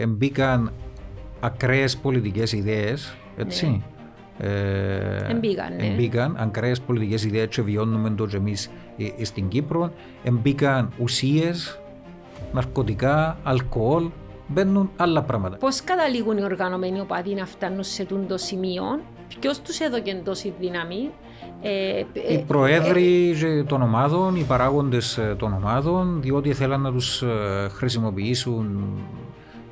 Εμπήκαν ακραίες πολιτικές ιδέες, έτσι. Ναι. Ε, Εμπήκαν, ναι. εμπήκαν ακραίες πολιτικές ιδέες και βιώνουμε το και εμείς ε, ε, στην Κύπρο. Εμπήκαν ουσίες, ναρκωτικά, αλκοόλ, μπαίνουν άλλα πράγματα. Πώς καταλήγουν οι οργανωμένοι οπαδοί να φτάνουν σε τούν το σημείο, ποιος τους έδωκε τόση δύναμη; Ε, Οι ε, προέδροι ε, των ομάδων, οι παράγοντες ε, των ομάδων, διότι θέλαν να τους ε, χρησιμοποιήσουν,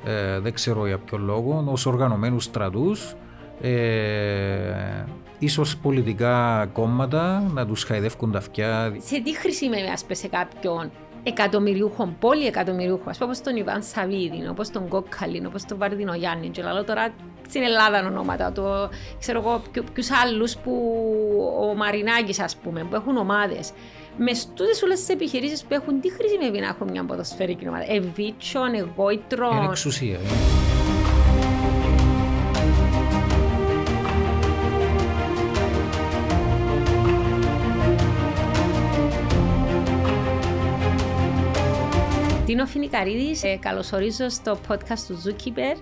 ε, δεν ξέρω για ποιο λόγο, ως οργανωμένους στρατούς, ε, ίσως πολιτικά κόμματα, να τους χαϊδεύκουν τα αυτιά. σε τι χρησιμεύει ας πούμε, σε κάποιον εκατομμυριούχων, πόλη εκατομμυριούχων, ας πούμε όπως τον Ιβάν Σαββίδη, όπως τον Κόκκαλιν, όπως τον Βαρδινό Γιάννη και λέω τώρα στην Ελλάδα ονόματα, το, ξέρω εγώ ποιου- ποιους άλλους που ο Μαρινάκης ας πούμε, που έχουν ομάδες. Μες τούτες όλες τις επιχειρήσεις που έχουν, τι χρησιμεύει να έχουν μια ποδοσφαιρική ομάδα; Εβίτσον, εγώιτρον. Είναι εξουσία. είναι. Τίνο Φινικαρίδης, ε, καλωσορίζω στο podcast του Zookeeper.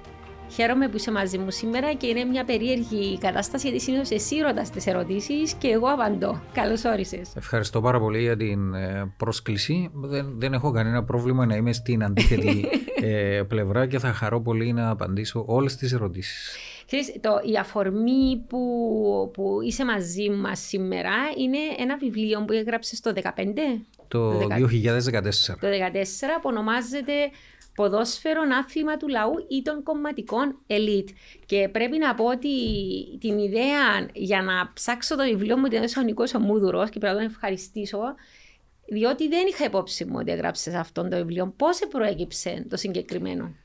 Χαίρομαι που είσαι μαζί μου σήμερα και είναι μια περίεργη κατάσταση γιατί συνήθως εσύ ρωτάς τις ερωτήσεις και εγώ απαντώ. Καλώς όρισες. Ευχαριστώ πάρα πολύ για την ε, πρόσκληση. Δεν, δεν έχω κανένα πρόβλημα να είμαι στην αντίθετη ε, πλευρά και θα χαρώ πολύ να απαντήσω όλες τις ερωτήσεις. Ξέρεις, το, η αφορμή που, που είσαι μαζί μας σήμερα είναι ένα βιβλίο που έγραψες το 2015, Το Το 2014. το 2014 που ονομάζεται ποδόσφαιρο άθλημα του λαού ή των κομματικών ελίτ. Και πρέπει να πω ότι την ιδέα για να ψάξω το βιβλίο μου την έδωσε ο Νικός ο Μούδουρος και πρέπει να τον ευχαριστήσω διότι δεν είχα υπόψη μου ότι έγραψες αυτό το βιβλίο. Πώς προέκυψε το συγκεκριμένο;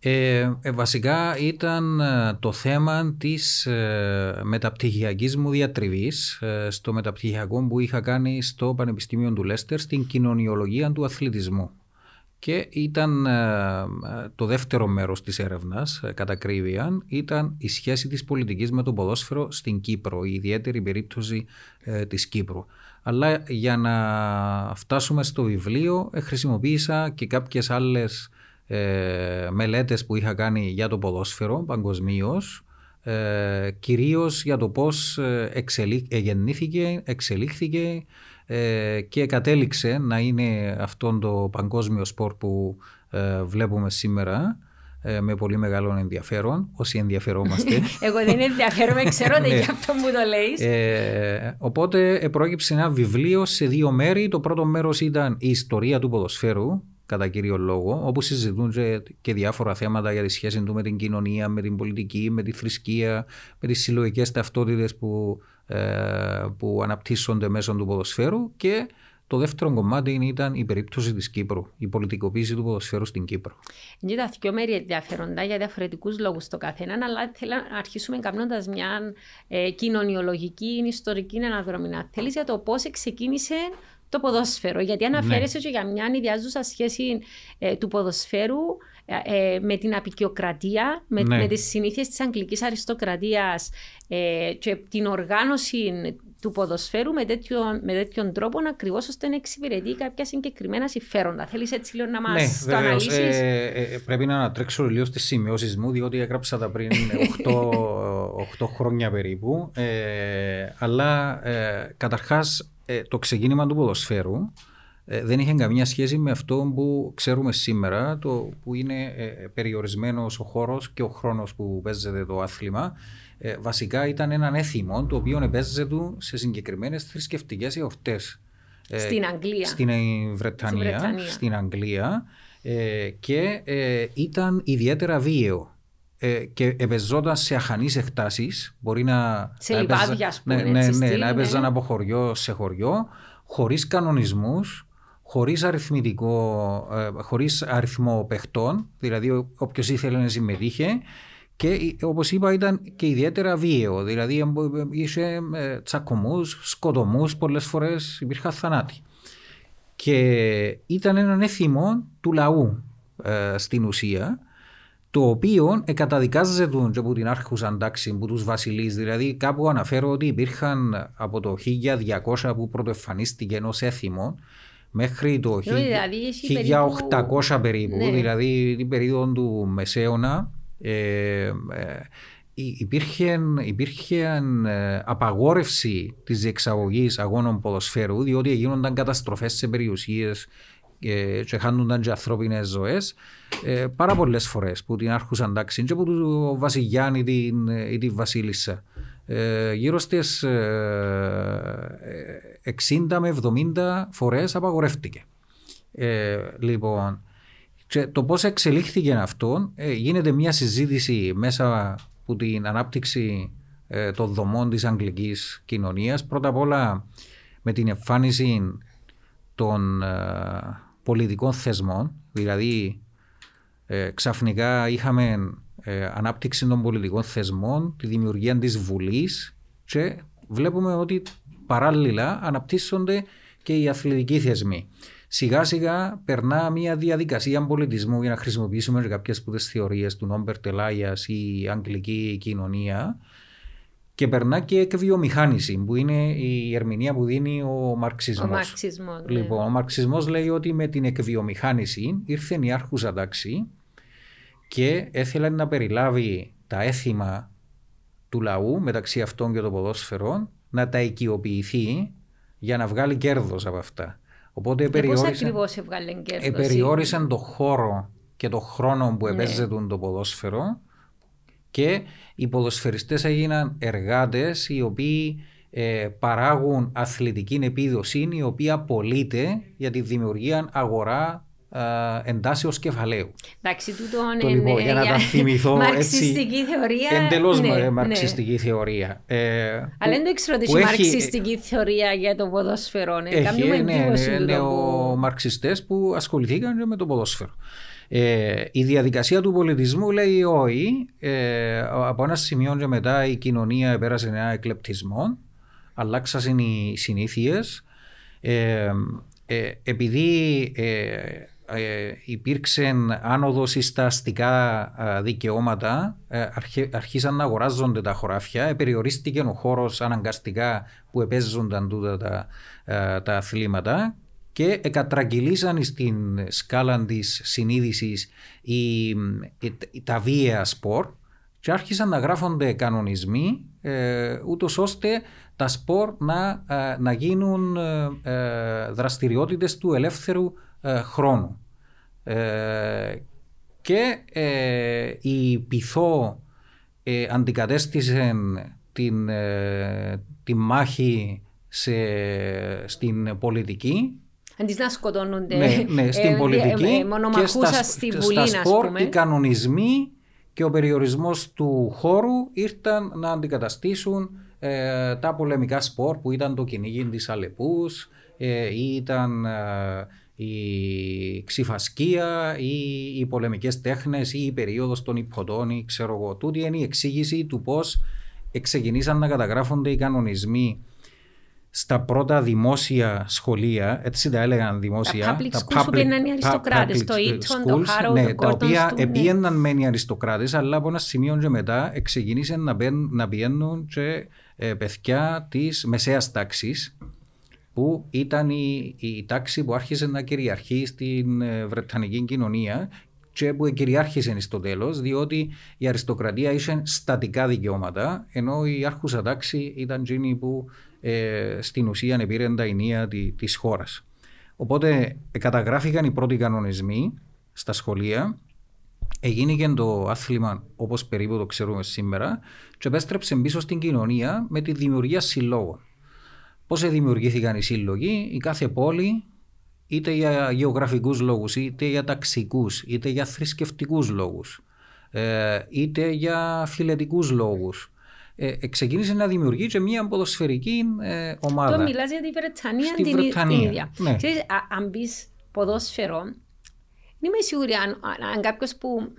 Ε, ε, βασικά ήταν ε, το θέμα της ε, μεταπτυχιακής μου διατριβής ε, στο μεταπτυχιακό που είχα κάνει στο Πανεπιστήμιο του Λέστερ στην κοινωνιολογία του αθλητισμού. Και ήταν ε, ε, το δεύτερο μέρος της έρευνας, ε, κατά ακρίβεια, ήταν η σχέση της πολιτικής με το ποδόσφαιρο στην Κύπρο, η ιδιαίτερη περίπτωση ε, της Κύπρου. Αλλά για να φτάσουμε στο βιβλίο ε, χρησιμοποίησα και κάποιες άλλες ε, μελέτες που είχα κάνει για το ποδόσφαιρο παγκοσμίως, ε, κυρίως για το πώς ε, εξελί, ε, γεννήθηκε, εξελίχθηκε ε, και κατέληξε να είναι αυτόν το παγκόσμιο σπορ που ε, βλέπουμε σήμερα ε, με πολύ μεγάλο ενδιαφέρον, όσοι ενδιαφερόμαστε. Εγώ δεν ενδιαφέρομαι, ξέρω ότι Ναι. για αυτό που το λέεις. Ε, οπότε ε, πρόκειψε ένα βιβλίο σε δύο μέρη. Το πρώτο μέρος ήταν η ιστορία του ποδοσφαίρου, κατά κύριο λόγο, όπου συζητούν και, και διάφορα θέματα για τη σχέση του με την κοινωνία, με την πολιτική, με τη θρησκεία, με τις συλλογικές ταυτότητες που, ε, που αναπτύσσονται μέσω του ποδοσφαίρου και το δεύτερο κομμάτι ήταν η περίπτωση της Κύπρου, η πολιτικοποίηση του ποδοσφαίρου στην Κύπρο. Είναι τα δυο μέρη ενδιαφέροντα για διαφορετικούς λόγους το καθέναν, αλλά θέλω να αρχίσουμε κάνοντας μια ε, κοινωνιολογική, ιστορική αναδρομή. Αν θέλεις για το πώς ξεκίνησε το ποδόσφαιρο. Γιατί αναφέρεσαι και για μια ιδιάζουσα σχέση ε, του ποδοσφαίρου ε, ε, με την απεικιοκρατία, με, Ναι. με τις συνήθειες της αγγλικής αριστοκρατίας ε, και την οργάνωση του ποδοσφαίρου με τέτοιον, με τέτοιον τρόπο ακριβώς ώστε να εξυπηρετεί κάποια συγκεκριμένα συμφέροντα. Θέλεις έτσι λίγο να μας Ναι, το βεβαίως. αναλύσεις; Ε, ε, πρέπει να ανατρέξω λίγο στις σημειώσεις μου, διότι έγραψα τα πριν 8, χρόνια περίπου. Ε, αλλά ε, καταρχάς ε, το ξεκίνημα του ποδοσφαίρου ε, δεν είχε καμία σχέση με αυτό που ξέρουμε σήμερα, το που είναι ε, περιορισμένος ο χώρος και ο χρόνος που παίζεται το άθλημα. Ε, βασικά ήταν έναν έθιμο το οποίο παίζεται σε συγκεκριμένες θρησκευτικές εορτές. Ε, Στην Αγγλία. Στην ε, Βρετανία, Στην Βρετανία. στην Αγγλία ε, και ε, ήταν ιδιαίτερα βίαιο. Ε, και επεζόταν σε αχανείς εκτάσεις, μπορεί να... Σε να λιβάδια, έπαιζα- ας πούμε, ναι, ναι, έτσι, ναι, στυλ, να ναι. έπαιζαν από χωριό σε χωριό, χωρίς κανονισμούς, χωρίς αριθμητικό, ε, χωρίς αριθμό παιχτών, δηλαδή ο- όποιος ήθελε να συμμετείχε και ε, όπως είπα ήταν και ιδιαίτερα βίαιο, δηλαδή ε, είχε ε, τσακωμούς, σκοτωμούς, πολλές φορές υπήρχαν θανάτοι. Και ήταν έναν έθιμο του λαού ε, στην ουσία, το οποίο εκαταδικάζεται και από την άρχουσαν τάξη που τους βασιλείς. Δηλαδή κάπου αναφέρω ότι υπήρχαν από το 1200 που πρωτοεμφανίστηκε ενός έθιμο μέχρι το Νομίζω δηλαδή έχει 1800 περίπου, Ναι. δηλαδή την περίοδο του Μεσαίωνα, ε, ε, υπήρχε, υπήρχε ε, απαγόρευση της διεξαγωγής αγώνων ποδοσφαίρου διότι γίνονταν καταστροφές σε περιουσίες ε, και χάνονταν και ανθρώπινες ζωές ε, πάρα πολλές φορές που την άρχουσαν τάξη και από τον Βασιλιάν ή την, ή τη Βασίλισσα. Ε, γύρω στις ε, ε, 60 με 70 φορές απαγορεύτηκε. Ε, λοιπόν, και το πώς εξελίχθηκε αυτό, ε, γίνεται μια συζήτηση μέσα από την ανάπτυξη ε, των δομών της αγγλικής κοινωνίας. Πρώτα απ' όλα με την εμφάνιση των ε, πολιτικών θεσμών, δηλαδή ε, ξαφνικά είχαμε ε, ανάπτυξη των πολιτικών θεσμών, τη δημιουργία της Βουλής και βλέπουμε ότι παράλληλα αναπτύσσονται και οι αθλητικοί θεσμοί. Σιγά σιγά περνά μια διαδικασία πολιτισμού για να χρησιμοποιήσουμε και κάποιες από τις θεωρίες του Νόμπερ Τελάγιας ή η αγγλική κοινωνία και περνά και εκβιομηχάνηση που είναι η ερμηνεία που δίνει ο μαρξισμός. Ο μαρξισμός. ναι. Λοιπόν, ο μαρξισμός λέει ότι με την εκβιομηχάνηση ήρθε η άρχουσα τάξη και έθελε να περιλάβει τα έθιμα του λαού μεταξύ αυτών και των ποδόσφαιρων να τα οικειοποιηθεί για να βγάλει κέρδος από αυτά. Οπότε Και πώς περιόρισε, ακριβώς έβγαλε κέρδος. επεριόρισαν το χώρο και το χρόνο που Ναι. επέζεται το ποδόσφαιρο και οι ποδοσφαιριστές έγιναν εργάτες οι οποίοι ε, παράγουν αθλητική επίδοση η οποία απολύται για τη δημιουργία αγορά ε, εντάσεως κεφαλαίου. Εντάξει, τούτο Το είναι λοιπόν, για να τα θυμηθώ έτσι, Μαρξιστική θεωρία. εντελώς ναι, ναι, ναι. μαρξιστική θεωρία. Ε, Αλλά δεν το ήξερα ότι που έχει έχει- μαρξιστική θεωρία για το ποδόσφαιρο. Ναι. Έχει, Κάνουμε ναι, εντύπωση ναι, τούτο ναι, που- ο μαρξιστές που ασχοληθήκαν και με το ποδόσφαιρο. Ε, η διαδικασία του πολιτισμού λέει όχι. Ε, από ένα σημείο και μετά η κοινωνία επέρασε ένα εκλεπτισμό. Αλλάξασαν οι συνήθειες. Ε, ε, επειδή ε, ε, υπήρξε άνοδος στα αστικά α, δικαιώματα, ε, αρχι- αρχίσαν να αγοράζονται τα χωράφια, ε, περιορίστηκε ο χώρος αναγκαστικά που επέζονταν τούτα τα, ε, τα αθλήματα και εκατραγγυλίσαν στην σκάλα της συνείδησης η, η- τα βία σπορ και άρχισαν να γράφονται κανονισμοί ε, ούτως ώστε τα σπορ να, ε, να γίνουν ε, ε, δραστηριότητες του ελεύθερου ε, χρόνου. Ε, και ε, η πειθό ε, αντικατέστησε την, ε, τη μάχη σε, στην πολιτική Αντί να σκοτώνονται ναι, ναι, στην ε, πολιτική ε, ε, και μονομαχούσα στα, στη στα Βουλή, ας σπορ πούμε. οι κανονισμοί και ο περιορισμός του χώρου ήρθαν να αντικαταστήσουν ε, τα πολεμικά σπορ που ήταν το κυνήγι της Αλεπούς ε, ή ήταν ε, η ξυφασκία ή οι πολεμικές τέχνες ή η περίοδος των υποτών ή ξέρω εγώ. Τούτη είναι η εξήγηση του πώς ξεκινήσαν να καταγράφονται οι κανονισμοί στα πρώτα δημόσια σχολεία, έτσι τα έλεγαν δημόσια. Τα public schools που πήγαιναν οι αριστοκράτες, public το Eton, το schools, Harrow, ναι, το τα οποία Gordon's, ναι. επίεναν μεν οι αριστοκράτες, αλλά από ένα σημείο και μετά ξεκινήσαν να, μπαίν- να πηγαίνουν και ε, παιδιά της μεσαίας τάξης, που ήταν η, η τάξη που άρχισε να κυριαρχεί στην ε, Βρετανική κοινωνία και που κυριάρχησε στο τέλος διότι η αριστοκρατία είχε στατικά δικαιώματα ενώ η άρχουσα τάξη ήταν εκείνη που ε, στην ουσία επήρε τα ενία τη, της χώρας. Οπότε ε, καταγράφηκαν οι πρώτοι κανονισμοί στα σχολεία Έγινε και το άθλημα όπως περίπου το ξέρουμε σήμερα και επέστρεψε πίσω στην κοινωνία με τη δημιουργία συλλόγων. Πώς δημιουργήθηκαν οι σύλλογοι, η κάθε πόλη είτε για γεωγραφικούς λόγους, είτε για ταξικούς, είτε για θρησκευτικούς λόγους, ε, είτε για φιλετικούς λόγους. Ε, ε, ξεκίνησε να δημιουργεί και μια ποδοσφαιρική ε, ομάδα. Το μιλάς για τη Βρετανία Στη την, Βρετανία, την ίδια. ναι. Ξέρεις, α, αν πεις ποδόσφαιρο, δεν είμαι σίγουρη αν, αν, αν κάποιος που...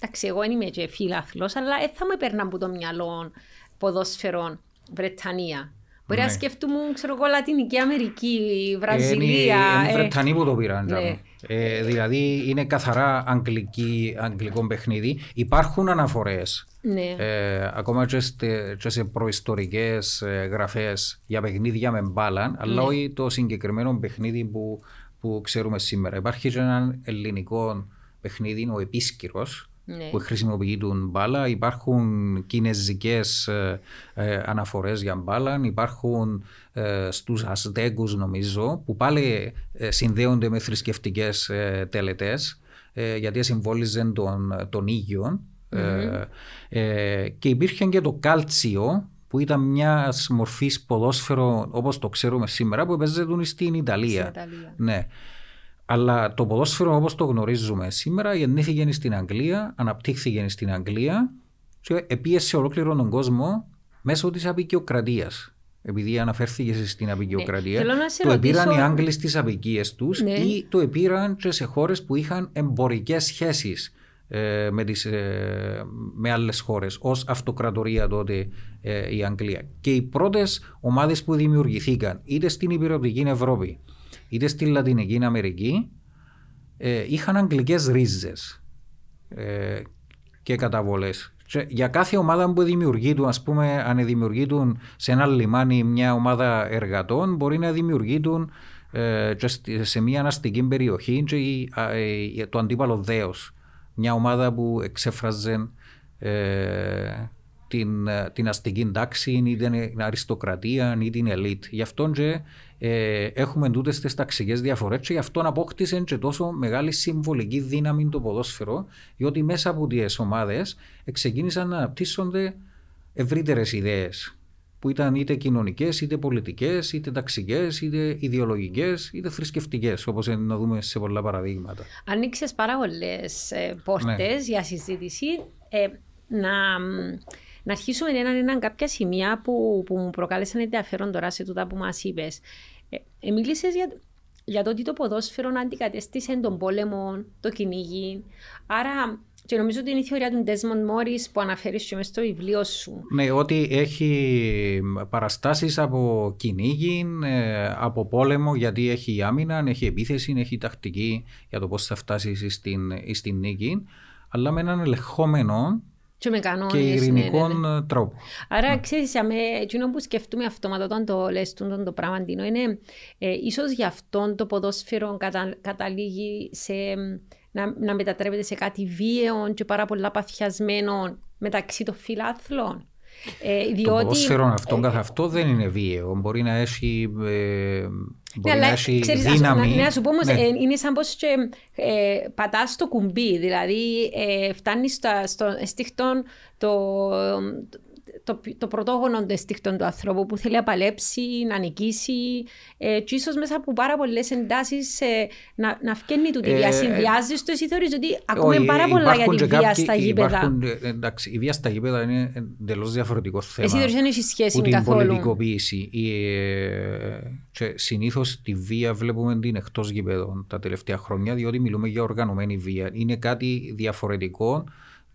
Εντάξει, εγώ δεν είμαι και φίλαθλος, αλλά δεν θα μου έπαιρνα από το μυαλό ποδόσφαιρο Βρετανία. Μπορεί να Ναι. σκεφτούμε, ξέρω εγώ, Λατινική Αμερική, Είναι, Βραζιλία. είναι ε, Βρετανοί που το πήραν. ναι. τζάμε. Ε, δηλαδή είναι καθαρά αγγλική, αγγλικό παιχνίδι. Υπάρχουν αναφορές ναι. ε, ακόμα και, στε- και σε προϊστορικές ε, γραφές για παιχνίδια με μπάλα, αλλά Ναι. όχι το συγκεκριμένο παιχνίδι που, που ξέρουμε σήμερα. Υπάρχει και ένα ελληνικό παιχνίδι, ο Επίσκυρος, Ναι. που χρησιμοποιούν μπάλα. Υπάρχουν κινέζικες ε, ε, αναφορές για μπάλα. Υπάρχουν ε, στους Αζτέκους νομίζω που πάλι ε, συνδέονται με θρησκευτικές ε, τελετές ε, γιατί συμβόλιζαν τον, τον ήγιο. Ε, ε, και υπήρχε και το κάλτσιο που ήταν μιας μορφής ποδόσφαιρο όπως το ξέρουμε σήμερα που παίζεται στην Ιταλία. Στην Ιταλία. Ναι. Αλλά το ποδόσφαιρο όπως το γνωρίζουμε σήμερα γεννήθηκε στην Αγγλία, αναπτύχθηκε στην Αγγλία και επίεσε ολόκληρο τον κόσμο μέσω της απεικιοκρατίας. Επειδή αναφέρθηκες στην απεικιοκρατία, Θέλω να σε το επήραν ρωτήσω- οι Άγγλοι στις απικίες τους Ναι. ή το επήραν και σε χώρες που είχαν εμπορικές σχέσεις ε, με, τις, ε, με άλλες χώρες ως αυτοκρατορία τότε ε, η Αγγλία. Και οι πρώτες ομάδες που δημιουργηθήκαν είτε στην Υπηρετική Ευρώπη είτε στη Λατινική Αμερική ε, είχαν αγγλικές ρίζες ε, και καταβολές. Και για κάθε ομάδα που δημιουργείται, ας πούμε, αν δημιουργείται σε ένα λιμάνι μια ομάδα εργατών, μπορεί να δημιουργείται ε, και στη- σε μια αστική περιοχή και η- α, ε, το αντίπαλο δέος. Μια ομάδα που εξέφραζε ε, την, ε, την αστική τάξη ή την αριστοκρατία ή την ελίτ. Γι' αυτό και ε, έχουμε τούτες τις ταξικές διαφορές και γι' αυτό απόκτησε και τόσο μεγάλη συμβολική δύναμη το ποδόσφαιρο διότι μέσα από τις ομάδες ξεκίνησαν να αναπτύσσονται ευρύτερες ιδέες που ήταν είτε κοινωνικές, είτε πολιτικές, είτε ταξικές, είτε ιδεολογικές, είτε θρησκευτικές, όπως να δούμε σε πολλά παραδείγματα. Ανοίξες πάρα πολλές πόρτες Ναι. για συζήτηση. Ε, να, να αρχίσουμε έναν έναν κάποια σημεία που, που μου προκάλεσαν ενδιαφέρον τώρα σε τούτα που μας είπες. Ε, ε, Μίλησε για, για το ότι το ποδόσφαιρο αντικατέστησε τον πόλεμο, το κυνήγι. Άρα, και νομίζω ότι είναι η θεωρία του Desmond Morris που αναφέρεις και μέσα στο βιβλίο σου. Ναι, ότι έχει παραστάσεις από κυνήγι, ε, από πόλεμο, γιατί έχει άμυνα, έχει επίθεση, έχει τακτική για το πώς θα φτάσεις στην, στην νίκη, αλλά με έναν ελεγχόμενο Και με κανόνες, και ναι, ναι, ειρηνικό ναι. τρόπο. Άρα, ξέρεις, αμέ, εκείνο που σκεφτούμε αυτόματα όταν το λες τούτο το πράγμα, Ντίνο, είναι ε, ίσως γι' αυτόν το ποδόσφαιρο κατα, καταλήγει σε, να, να μετατρέπεται σε κάτι βίαιο και πάρα πολλά παθιασμένο μεταξύ των φιλάθλων. Ε, Το διότι, ποδόσφαιρο αυτό καθ' αυτό δεν είναι βίαιο. Μπορεί να έχει, ε, Ναι, μπορεί να αλλά έχει ξέρεις, ας- δύναμη. Να, να σου πω όμως, Ναι. ε, είναι σαν πως και, ε, πατάς το κουμπί, δηλαδή ε, φτάνεις στα, στο αισθήκτον το, το, το πρωτόγωνο των αισθήκτων του ανθρώπου που θέλει να παλέψει, να νικήσει ε, και ίσως μέσα από πάρα πολλές εντάσεις ε, να, να φκένει του τη Ε, βία. Συνδυάζεις το εσύ θεωρείς ότι ακούμε Όχι, πάρα πολλά για υπάρχουν τη και βία κάποιοι- στα γήπεδα; υπάρχουν, ε, εντάξει, η βία στα γήπεδα είναι εντελώς διαφορετικός θέμα. Εσύ θεωρείς ότι δεν έχει σχέση που την καθόλου; πολιτικοποίηση. Η, ε, και συνήθως τη βία βλέπουμε την εκτός γηπέδων τα τελευταία χρόνια διότι μιλούμε για οργανωμένη βία. Είναι κάτι διαφορετικό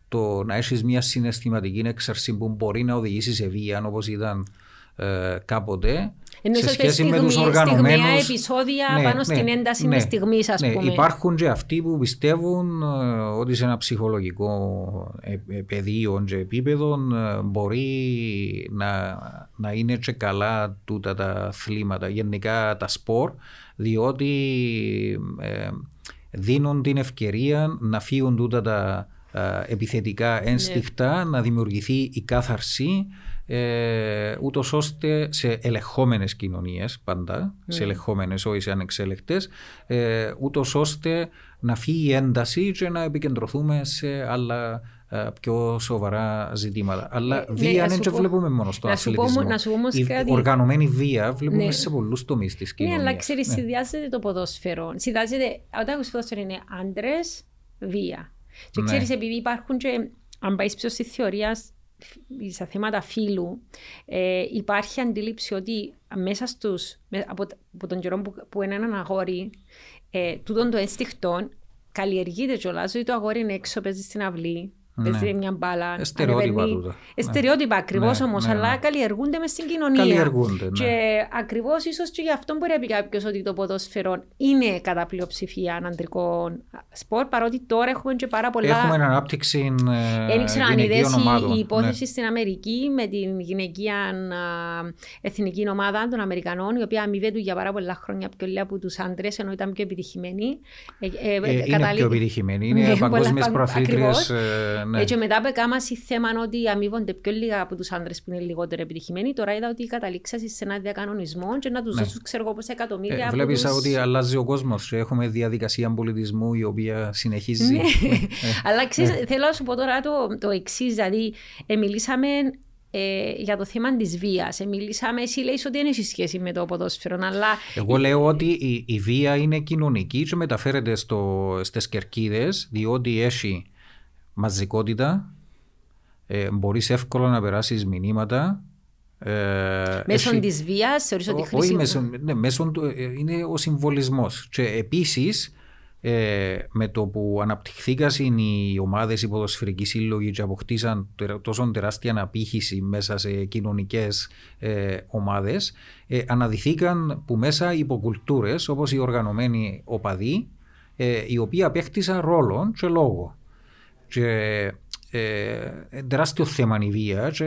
το να έχεις μια συναισθηματική έξαρση που μπορεί να οδηγήσει σε βία όπως ήταν ε, κάποτε Εννοείς σε ότι σχέση με στιγμή- τους οργανωμένους στιγμιαία επεισόδια πάνω στην ένταση μιας στιγμής, ας ναι, πούμε. Υπάρχουν και αυτοί που πιστεύουν ε, ότι σε ένα ψυχολογικό ε, ε, πεδίο και επίπεδο ε, μπορεί να, να είναι και καλά τούτα τα αθλήματα, γενικά τα σπορ, διότι ε, δίνουν την ευκαιρία να φύγουν τούτα τα ε, επιθετικά ένστικτα, να δημιουργηθεί η κάθαρση ε, ούτως ώστε σε ελεγχόμενες κοινωνίες πάντα, σε ελεγχόμενες όχι σε ανεξέλεκτες, ε, ούτως ώστε να φύγει η ένταση και να επικεντρωθούμε σε άλλα ε, πιο σοβαρά ζητήματα. Αλλά Ε, ναι, βία να δεν σου και πω- βλέπουμε μόνο στο να σου πω αθλητισμό. όμω- να σου πω όμως Η κάτι- οργανωμένη βία βλέπουμε Ναι. σε πολλούς τομείς της Ναι, κοινωνίας. αλλά ξέρεις, Ναι. συνδυάζεται το ποδόσφαιρο. Συνδυάζεται, όταν ακούσει ποδόσφαιρο είναι άντρες, βία. Και Ναι. ξέρεις, επειδή υπάρχουν και, αν πάεις πίσω στη θεωρία, σ- στα θέματα φύλου, ε, υπάρχει αντίληψη ότι μέσα στους, με- από, τ- από τον καιρό που, που είναι έναν αγόρι, ε, τούτον το ένστικτο καλλιεργείται κιόλας, ότι το αγόρι είναι έξω, παίζει στην αυλή, ναι. μια μπάλα. Εστερεότυπα τούτα. Εστερεότυπα ακριβώς ναι, όμως, ναι, αλλά ναι. καλλιεργούνται μες στην κοινωνία. Καλλιεργούνται. Ναι. Και ακριβώς ίσως και γι' αυτό μπορεί να πει κάποιος ότι το ποδόσφαιρο είναι κατά πλειοψηφία αντρικό σπορ, παρότι τώρα έχουμε και πάρα πολλά. Έχουμε ανάπτυξη. Ε, Δεν ξέρω αν είδε η υπόθεση ναι. στην Αμερική με την γυναικεία εθνική ομάδα των Αμερικανών, η οποία αμοιβέτου για πάρα πολλά χρόνια πιο λίγα από τους άντρες, ενώ ήταν πιο επιτυχημένη. Ε, ε, ε, είναι καταλή... πιο επιτυχημένη. Είναι ναι, παγκόσμιες προαθλήτριες. Ναι. Και μετά από κάμα θέμα ότι αμείβονται πιο λίγα από τους άντρες που είναι λιγότερο επιτυχημένοι. Τώρα είδα ότι καταλήξατε σε ένα διακανονισμό και να τους ναι. δώσουν ξέρω εγώ πόσα εκατομμύρια. Ε, Βλέπεις τους... ότι αλλάζει ο κόσμος. Έχουμε διαδικασία πολιτισμού η οποία συνεχίζει. Ναι. Αλλά ξέρεις, θέλω να σου πω τώρα το, το εξής. Δηλαδή, ε, μιλήσαμε ε, για το θέμα της βίας. Ε, μιλήσαμε, εσύ λέει ότι δεν έχει σχέση με το ποδόσφαιρο, αλλά. Εγώ λέω ότι η, η βία είναι κοινωνική και μεταφέρεται στις κερκίδες, διότι έχει μαζικότητα, ε, μπορείς εύκολα να περάσεις μηνύματα. Ε, μέσω έχει... της βίας, θεωρείς ότι χρησιμοποιεί. Όχι, μέσω, ναι, μέσω, ε, είναι ο συμβολισμός. Και επίσης ε, με το που αναπτυχθήκαν οι ομάδες οι ποδοσφαιρικοί σύλλογοι και αποκτήσαν τόσο τεράστια αναπήχηση μέσα σε κοινωνικές ε, ομάδες, ε, αναδυθήκαν που μέσα υποκουλτούρες όπως οι οργανωμένοι οπαδοί, ε, οι οποίοι απέκτησαν ρόλο και λόγο. Και ε, τεράστιο θέμα η βία και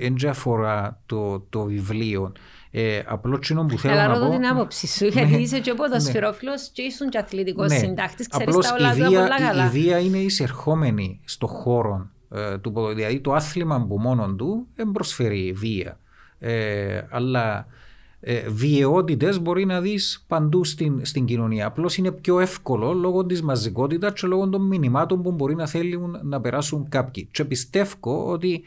δεν ε, αφορά το, το βιβλίο. Ε, απλό τσινό που θέλω να πω... Αλλά ρωτώ την άποψη σου, γιατί ναι. είσαι και ποδοσφαιρόφιλος και ήσουν και αθλητικός ναι. συντάκτης, ξέρεις τα όλα του πολλά καλά. Η βία είναι εισερχόμενη στο χώρο ε, του ποδοσφαιρού, δηλαδή το άθλημα που μόνο του δεν προσφέρει βία. Ε, αλλά ε, βιαιότητες μπορεί να δεις παντού στην, στην κοινωνία. Απλώς είναι πιο εύκολο λόγω της μαζικότητας και λόγω των μηνυμάτων που μπορεί να θέλουν να περάσουν κάποιοι. Και πιστεύω ότι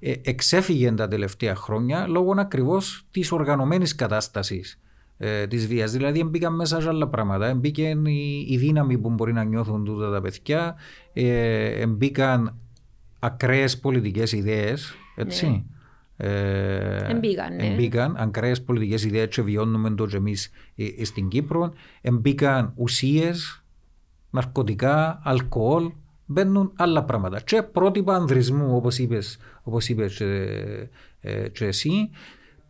ε, εξέφυγε τα τελευταία χρόνια λόγω ακριβώς της οργανωμένης κατάστασης ε, της βίας. Δηλαδή, μπήκαν μέσα σε άλλα πράγματα. Μπήκε η, η δύναμη που μπορεί να νιώθουν τούτα τα παιδιά, ε, μπήκαν ακραίες πολιτικές ιδέες. Έτσι. Ναι. Ε, εμπήκαν, ναι. εμπήκαν ακραίε πολιτικές ιδέες και βιώνουμε το και εμείς ε, στην Κύπρο. Εμπήκαν ουσίες, ναρκωτικά, αλκοόλ, μπαίνουν άλλα πράγματα. Και πρότυπα ανδρισμού, όπως είπες όπως είπες και, ε, και εσύ,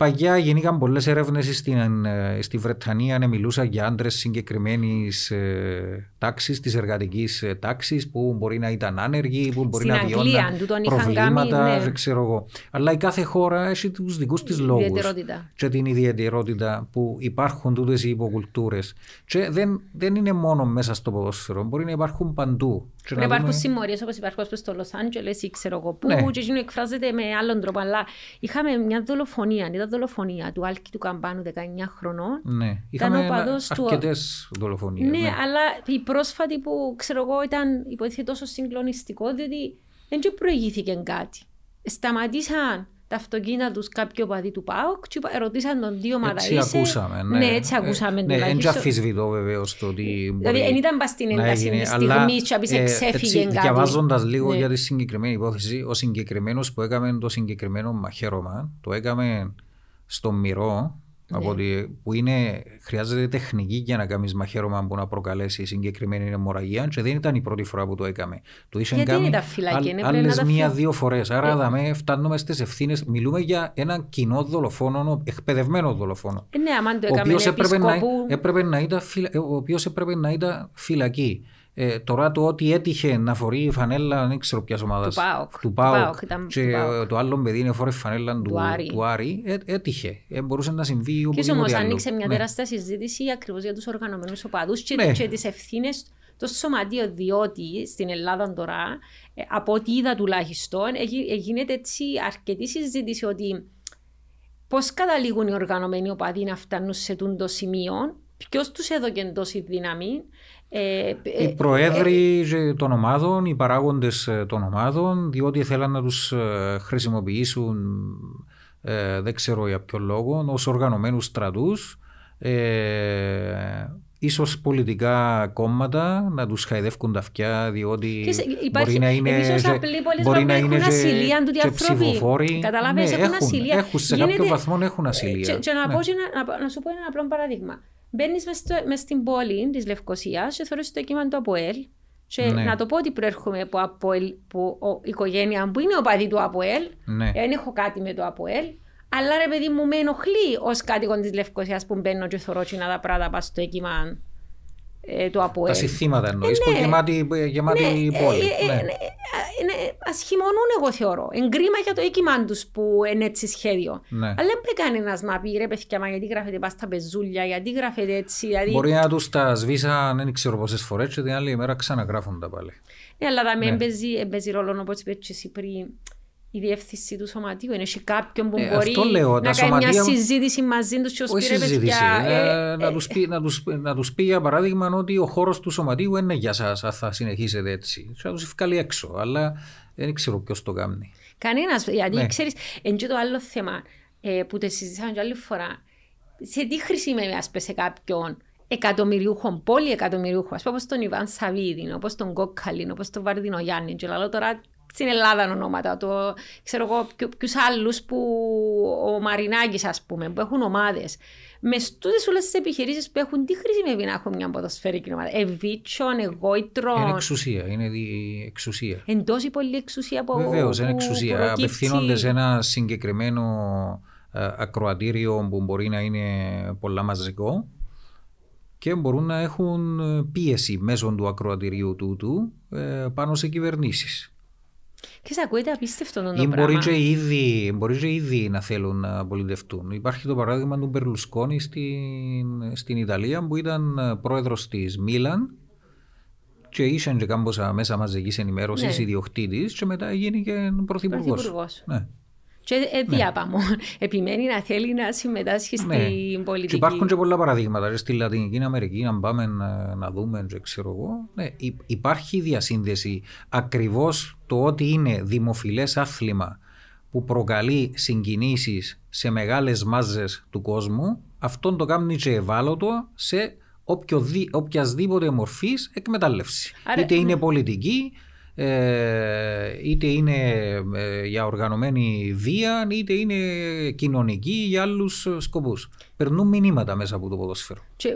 Παγιά γεννήκαν πολλές έρευνες ε, στη Βρετανία να μιλούσαν για άντρες συγκεκριμένης ε, τάξης, της εργατικής ε, τάξης, που μπορεί να ήταν άνεργοι, που μπορεί Στην να βιώνουν προβλήματα, κάνει, ναι. ξέρω εγώ. Αλλά η κάθε χώρα έχει τους δικούς της λόγους. Και την ιδιαιτερότητα που υπάρχουν τούτες οι υποκουλτούρες. Και δεν, δεν είναι μόνο μέσα στο ποδόσφαιρο, μπορεί να υπάρχουν παντού. Πρέπει να υπάρχουν συμμορίες όπως υπάρχουν στο Λος Άντζελες ή ξέρω εγώ πού, ναι. και εκφράζεται με άλλον τρόπο. Αλλά είχαμε μια δολοφονία, ήταν δολοφονία του Άλκη του Καμπάνου 19 χρονών. Ναι, είχαμε αρκετέ του... δολοφονίες. Ναι, ναι, αλλά η πρόσφατη που ξέρω εγώ ήταν υποτίθεται τόσο συγκλονιστικό, διότι δεν προηγήθηκε κάτι. Σταματήσαν τα αυτοκίνητα τους κάποιο παδί του ΠΑΟΚ και ρωτήσαν τον δύο ομάδα Έτσι είσαι. ακούσαμε. Ναι, ναι έτσι ακούσαμε. Ναι, δεν αφισβητώ βεβαίως το ότι Δηλαδή δεν ήταν πας στην ένταση τη στιγμή και απείς εξέφυγε κάτι. Διαβάζοντας λίγο ναι. για τη συγκεκριμένη υπόθεση, ο συγκεκριμένος που έκαμε το συγκεκριμένο μαχαίρωμα, το έκαμε στο μυρό, ναι. Από ότι, που είναι, χρειάζεται τεχνική για να κάνεις μαχαίρωμα που να προκαλέσει συγκεκριμένη αιμορραγία και δεν ήταν η πρώτη φορά που το έκαμε. Το είχε Γιατί κάνει τα φυλακή, άλλες μία-δύο φορές. Άρα, ε. δαμε, φτάνουμε στις ευθύνες. Μιλούμε για έναν κοινό δολοφόνο, εκπαιδευμένο δολοφόνο. Ε, ναι, άμα το έκαμε, ο οποίο έπρεπε, να, έπρεπε να ήταν, έπρεπε να ήταν φυλακή. Ε, τώρα το ότι έτυχε να φορεί φανέλα, δεν ξέρω ποιας ομάδας. Του ΠΑΟΚ. Του ΠΑΟΚ. Και το άλλο παιδί είναι φορέ φανέλα του, του Άρη. Του Άρη ε, έτυχε. Ε, μπορούσε να συμβεί Και όμως άνοιξε μια ναι. τεράστια συζήτηση ακριβώς για τους οργανωμένους οπαδούς και, ναι. και τις ευθύνες το σωματείο, διότι στην Ελλάδα τώρα, ε, από ό,τι είδα τουλάχιστον, γίνεται έτσι αρκετή συζήτηση ότι πώς καταλήγουν οι οργανωμένοι οπαδοί να φτάνουν σε το σημείο, ποιος τους έδωκε τόση δύναμη, ε, οι ε, προέδροι ε, των ομάδων, οι παράγοντες των ομάδων, διότι θέλαν να τους χρησιμοποιήσουν, δεν ξέρω για ποιο λόγο, ως οργανωμένους στρατούς, ίσως πολιτικά κόμματα να τους χαϊδεύουν τα αυτιά διότι υπάρχει, μπορεί να είναι μπορεί να είναι και, ασυλία του και ψηφοφόροι. Καταλάβεις, ναι, έχουν, έχουν ασυλία. έχουν, σε Γίνεται... κάποιο βαθμό έχουν ασυλία. και, και να, ναι. πω, να, να, σου πω ένα απλό παράδειγμα Μπαίνεις μες στην πόλη της Λευκοσίας και θεωρεί το κείμενο του ΑΠΟΕΛ Και ναι. να το πω ότι προέρχομαι από Αποέλ, που ο, η οικογένεια που είναι ο παδί του ΑΠΟΕΛ. Ναι. Δεν έχω κάτι με το ΑΠΟΕΛ. Αλλά ρε παιδί μου με ενοχλεί ως κάτοικο της Λευκοσίας που μπαίνω και θωρώ τα πράγματα πας στο έκημα ε, το ΑΠΟΕΛ. Τα συστήματα εννοείς, ε, ναι. που γεμάτη, γεμάτη ναι, πόλη. Ε, ναι. ναι. ασχημονούν εγώ θεωρώ. Εγκρίμα για το έκημα τους που είναι έτσι σχέδιο. Ναι. Αλλά δεν πρέπει κανένας να πει ρε παιδιά, μα γιατί γράφετε πας στα πεζούλια, γιατί γράφετε έτσι. Δηλαδή... Μπορεί να τους τα σβήσαν, δεν ξέρω πόσες φορές, και την άλλη ημέρα ξαναγράφουν τα πάλι. Ναι, αλλά θα με παίζει ρόλο όπως είπες εσύ πριν η διεύθυνση του σωματείου. Είναι και κάποιον που ε, μπορεί λέω, να κάνει μια συζήτηση μαζί τους και ως πήρε παιδιά. Ε, ε, να, τους πει, να, τους, να τους πει για παράδειγμα ότι ο χώρος του σωματείου είναι για σας αν θα συνεχίσετε έτσι. Θα τους ευκάλει έξω, αλλά δεν ξέρω ποιος το κάνει. Κανένας, γιατί ναι. ξέρεις, είναι και το άλλο θέμα ε, που το συζητήσαμε και άλλη φορά. Σε τι χρησιμεύει σε κάποιον εκατομμυριούχων, πολύ εκατομμυριούχων, ας πούμε όπως τον Ιβάν Σαβίδη, όπως τον Κόκκαλιν, όπως τον Βαρδινό Γιάννη και λέω τώρα στην Ελλάδα ονόματα, το, ξέρω εγώ ποιους άλλους που ο Μαρινάκης ας πούμε, που έχουν ομάδες. Μες στούτες όλες τις επιχειρήσεις που έχουν, τι χρησιμεύει να έχουν μια ποδοσφαιρική ομάδα; Εβίτσον, εγώιτρον. Είναι εξουσία, είναι η εξουσία. Εν τόση πολύ εξουσία από Βεβαίως, είναι εξουσία. Απευθύνονται σε ένα συγκεκριμένο ε, ακροατήριο που μπορεί να είναι πολλά μαζικό και μπορούν να έχουν πίεση μέσω του ακροατηρίου τούτου ε, πάνω σε κυβερνήσεις. Και σε ακούεται απίστευτο το Ή μπορεί και, ήδη, μπορεί και ήδη να θέλουν να πολιτευτούν. Υπάρχει το παράδειγμα του Μπερλουσκόνη στην, στην Ιταλία που ήταν πρόεδρος της Μίλαν και ήσαν και κάμποσα μέσα μαζικής ενημέρωσης ναι. ιδιοκτήτης και μετά έγινε και πρωθυπουργός. Ναι. Και ε, διάπαμο. Ναι. Επιμένει να θέλει να συμμετάσχει ναι. στην πολιτική. Και υπάρχουν και πολλά παραδείγματα. Στη Λατινική Αμερική, να πάμε να, να δούμε, και ξέρω εγώ. Ναι, υπάρχει διασύνδεση. Ακριβώς το ότι είναι δημοφιλές άθλημα που προκαλεί συγκινήσεις σε μεγάλες μάζες του κόσμου, αυτόν το κάνει και ευάλωτο σε οποιασδήποτε μορφής εκμετάλλευσης. Άρα, Είτε είναι ναι. πολιτική, ε, είτε είναι ε, για οργανωμένη βία, είτε είναι κοινωνική για άλλους σκοπούς. Περνούν μηνύματα μέσα από το ποδόσφαιρο. Και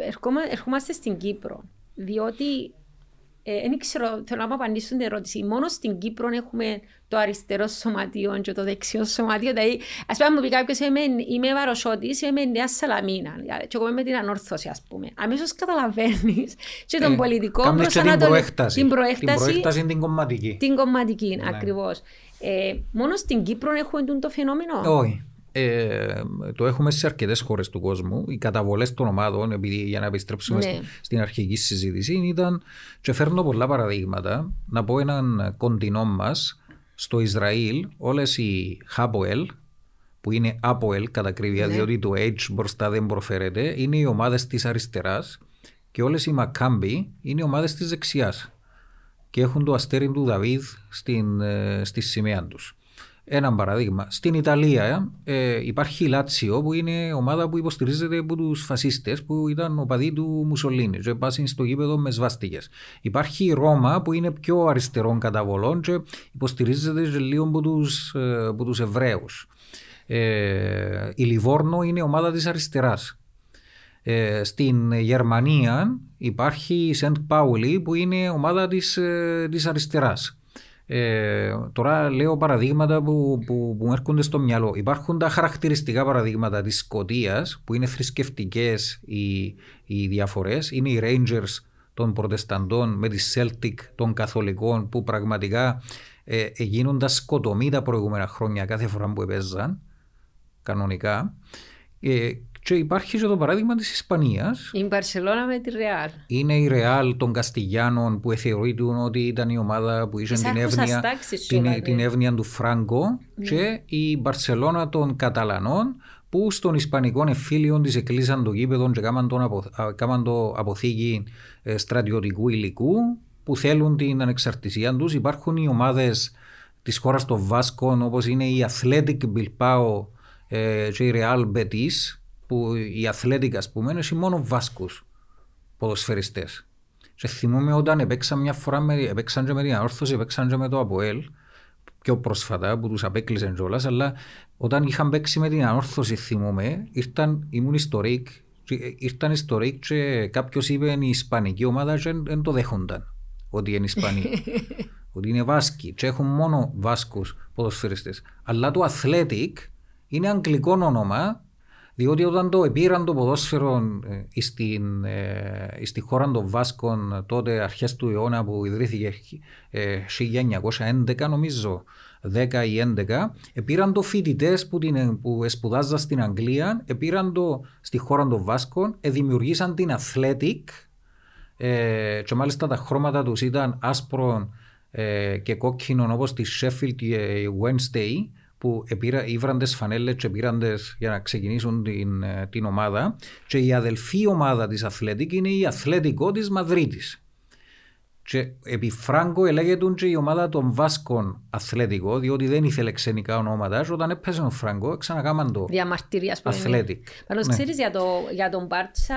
ερχόμαστε στην Κύπρο, διότι δεν ε, ξέρω, θέλω να μου απαντήσουν την ερώτηση. Μόνο στην Κύπρο έχουμε το αριστερό σωματείο και το δεξιό σωματείο. Δηλαδή, ας πούμε, μου πει κάποιος, είμαι, είμαι βαροσότης, είμαι Νέας Σαλαμίνα. Δηλαδή, και εγώ είμαι με την ανόρθωση, ας πούμε. Αμέσως καταλαβαίνεις και τον ε, πολιτικό προσανατολισμό. Την προέκταση. Την προέκταση. Την προέκταση την κομματική. Την κομματική, ναι. ακριβώς. Ε, μόνο στην Κύπρο έχουμε το φαινόμενο; Όχι. Ε, το έχουμε σε αρκετές χώρες του κόσμου. Οι καταβολές των ομάδων, επειδή για να επιστρέψουμε ναι. στην αρχική συζήτηση, ήταν. Και φέρνω πολλά παραδείγματα. Να πω έναν κοντινό μας, στο Ισραήλ, όλες οι Χάποελ, που είναι Αποελ κατά κρύβια, ναι. διότι το H μπροστά δεν προφέρεται, είναι οι ομάδες της αριστεράς και όλες οι Μακάμπι είναι οι ομάδες της δεξιάς. Και έχουν το αστέρι του Δαβίδ στην, ε, στη σημαία τους. Ένα παράδειγμα. Στην Ιταλία ε, υπάρχει η Λάτσιο που είναι ομάδα που υποστηρίζεται από τους φασίστες που ήταν ο παδί του Μουσολίνη. Και πάσει στο γήπεδο με σβάστηκες. Υπάρχει η Ρώμα που είναι πιο αριστερών καταβολών και υποστηρίζεται λίγο από τους τους ε, Εβραίους. Ε, η Λιβόρνο είναι ομάδα της αριστεράς. Ε, στην Γερμανία υπάρχει η Σεντ Πάουλη που είναι ομάδα της, ε, της αριστεράς. Ε, τώρα λέω παραδείγματα που, που, που μου έρχονται στο μυαλό. Υπάρχουν τα χαρακτηριστικά παραδείγματα της Σκοτίας που είναι θρησκευτικές οι, οι διαφορές. Είναι οι Rangers των Προτεσταντών με τη Celtic των Καθολικών που πραγματικά ε, γίνονταν σκοτωμοί τα προηγούμενα χρόνια κάθε φορά που έπαιζαν κανονικά. Ε, και υπάρχει και το παράδειγμα της Ισπανίας. Η Μπαρσελόνα με τη Ρεάλ. Είναι η Ρεάλ των Καστιγιάνων που θεωρείται ότι ήταν η ομάδα που είχε την εύνοια, την, την εύνοια του Φράγκο ναι. και η Μπαρσελόνα των Καταλανών που στον Ισπανικό εφήλιο της εκλείσαν το γήπεδο και κάμαν το αποθήκη ε, στρατιωτικού υλικού που θέλουν την ανεξαρτησία τους. Υπάρχουν οι ομάδες της χώρας των Βάσκων όπως είναι η Athletic Bilbao ε, και η Real Betis που η αθλέτικα, ας πούμε, έχει μόνο Βάσκους ποδοσφαιριστές. Και θυμούμαι όταν έπαιξαν μια φορά με, έπαιξαν και με την Ανόρθωση, έπαιξαν και με το Αποέλ, πιο πρόσφατα που τους απέκλεισαν κιόλας, αλλά όταν είχαν παίξει με την Ανόρθωση, θυμούμαι, ήρθαν, ήμουν ιστορικ, ήρθαν ιστορικ και κάποιος είπε η Ισπανική ομάδα και δεν το δέχονταν ότι είναι Ισπανοί. ότι είναι Βάσκοι και έχουν μόνο Βάσκους ποδοσφαιριστές. Αλλά το Athletic είναι αγγλικό όνομα διότι όταν το επήραν το ποδόσφαιρο ε, στην, ε, στη χώρα των Βάσκων τότε αρχές του αιώνα που ιδρύθηκε ε, 1911 νομίζω 10 ή 11, επήραν το φοιτητές που, που σπουδάζαν στην Αγγλία, επήραν το στη χώρα των Βάσκων, δημιουργήσαν την Athletic ε, και μάλιστα τα χρώματα τους ήταν άσπρο ε, και κόκκινο όπως τη Sheffield Wednesday που ήβραν τις φανέλες και πήραν για να ξεκινήσουν την, ε, την ομάδα και η αδελφή ομάδα της Αθλέτικ είναι η Αθλέτικο της Μαδρίτης. Και επί Φράγκο ελέγεται και η ομάδα των Βάσκων Αθλέτικο, διότι δεν ήθελε ξενικά ονόματα. Και όταν έπαιζε ο Φράγκο, ξανακάμαν το Διαμαρτυρίας Αθλέτικ. Πάντω, ναι. ξέρεις για, το, για τον Μπάρτσα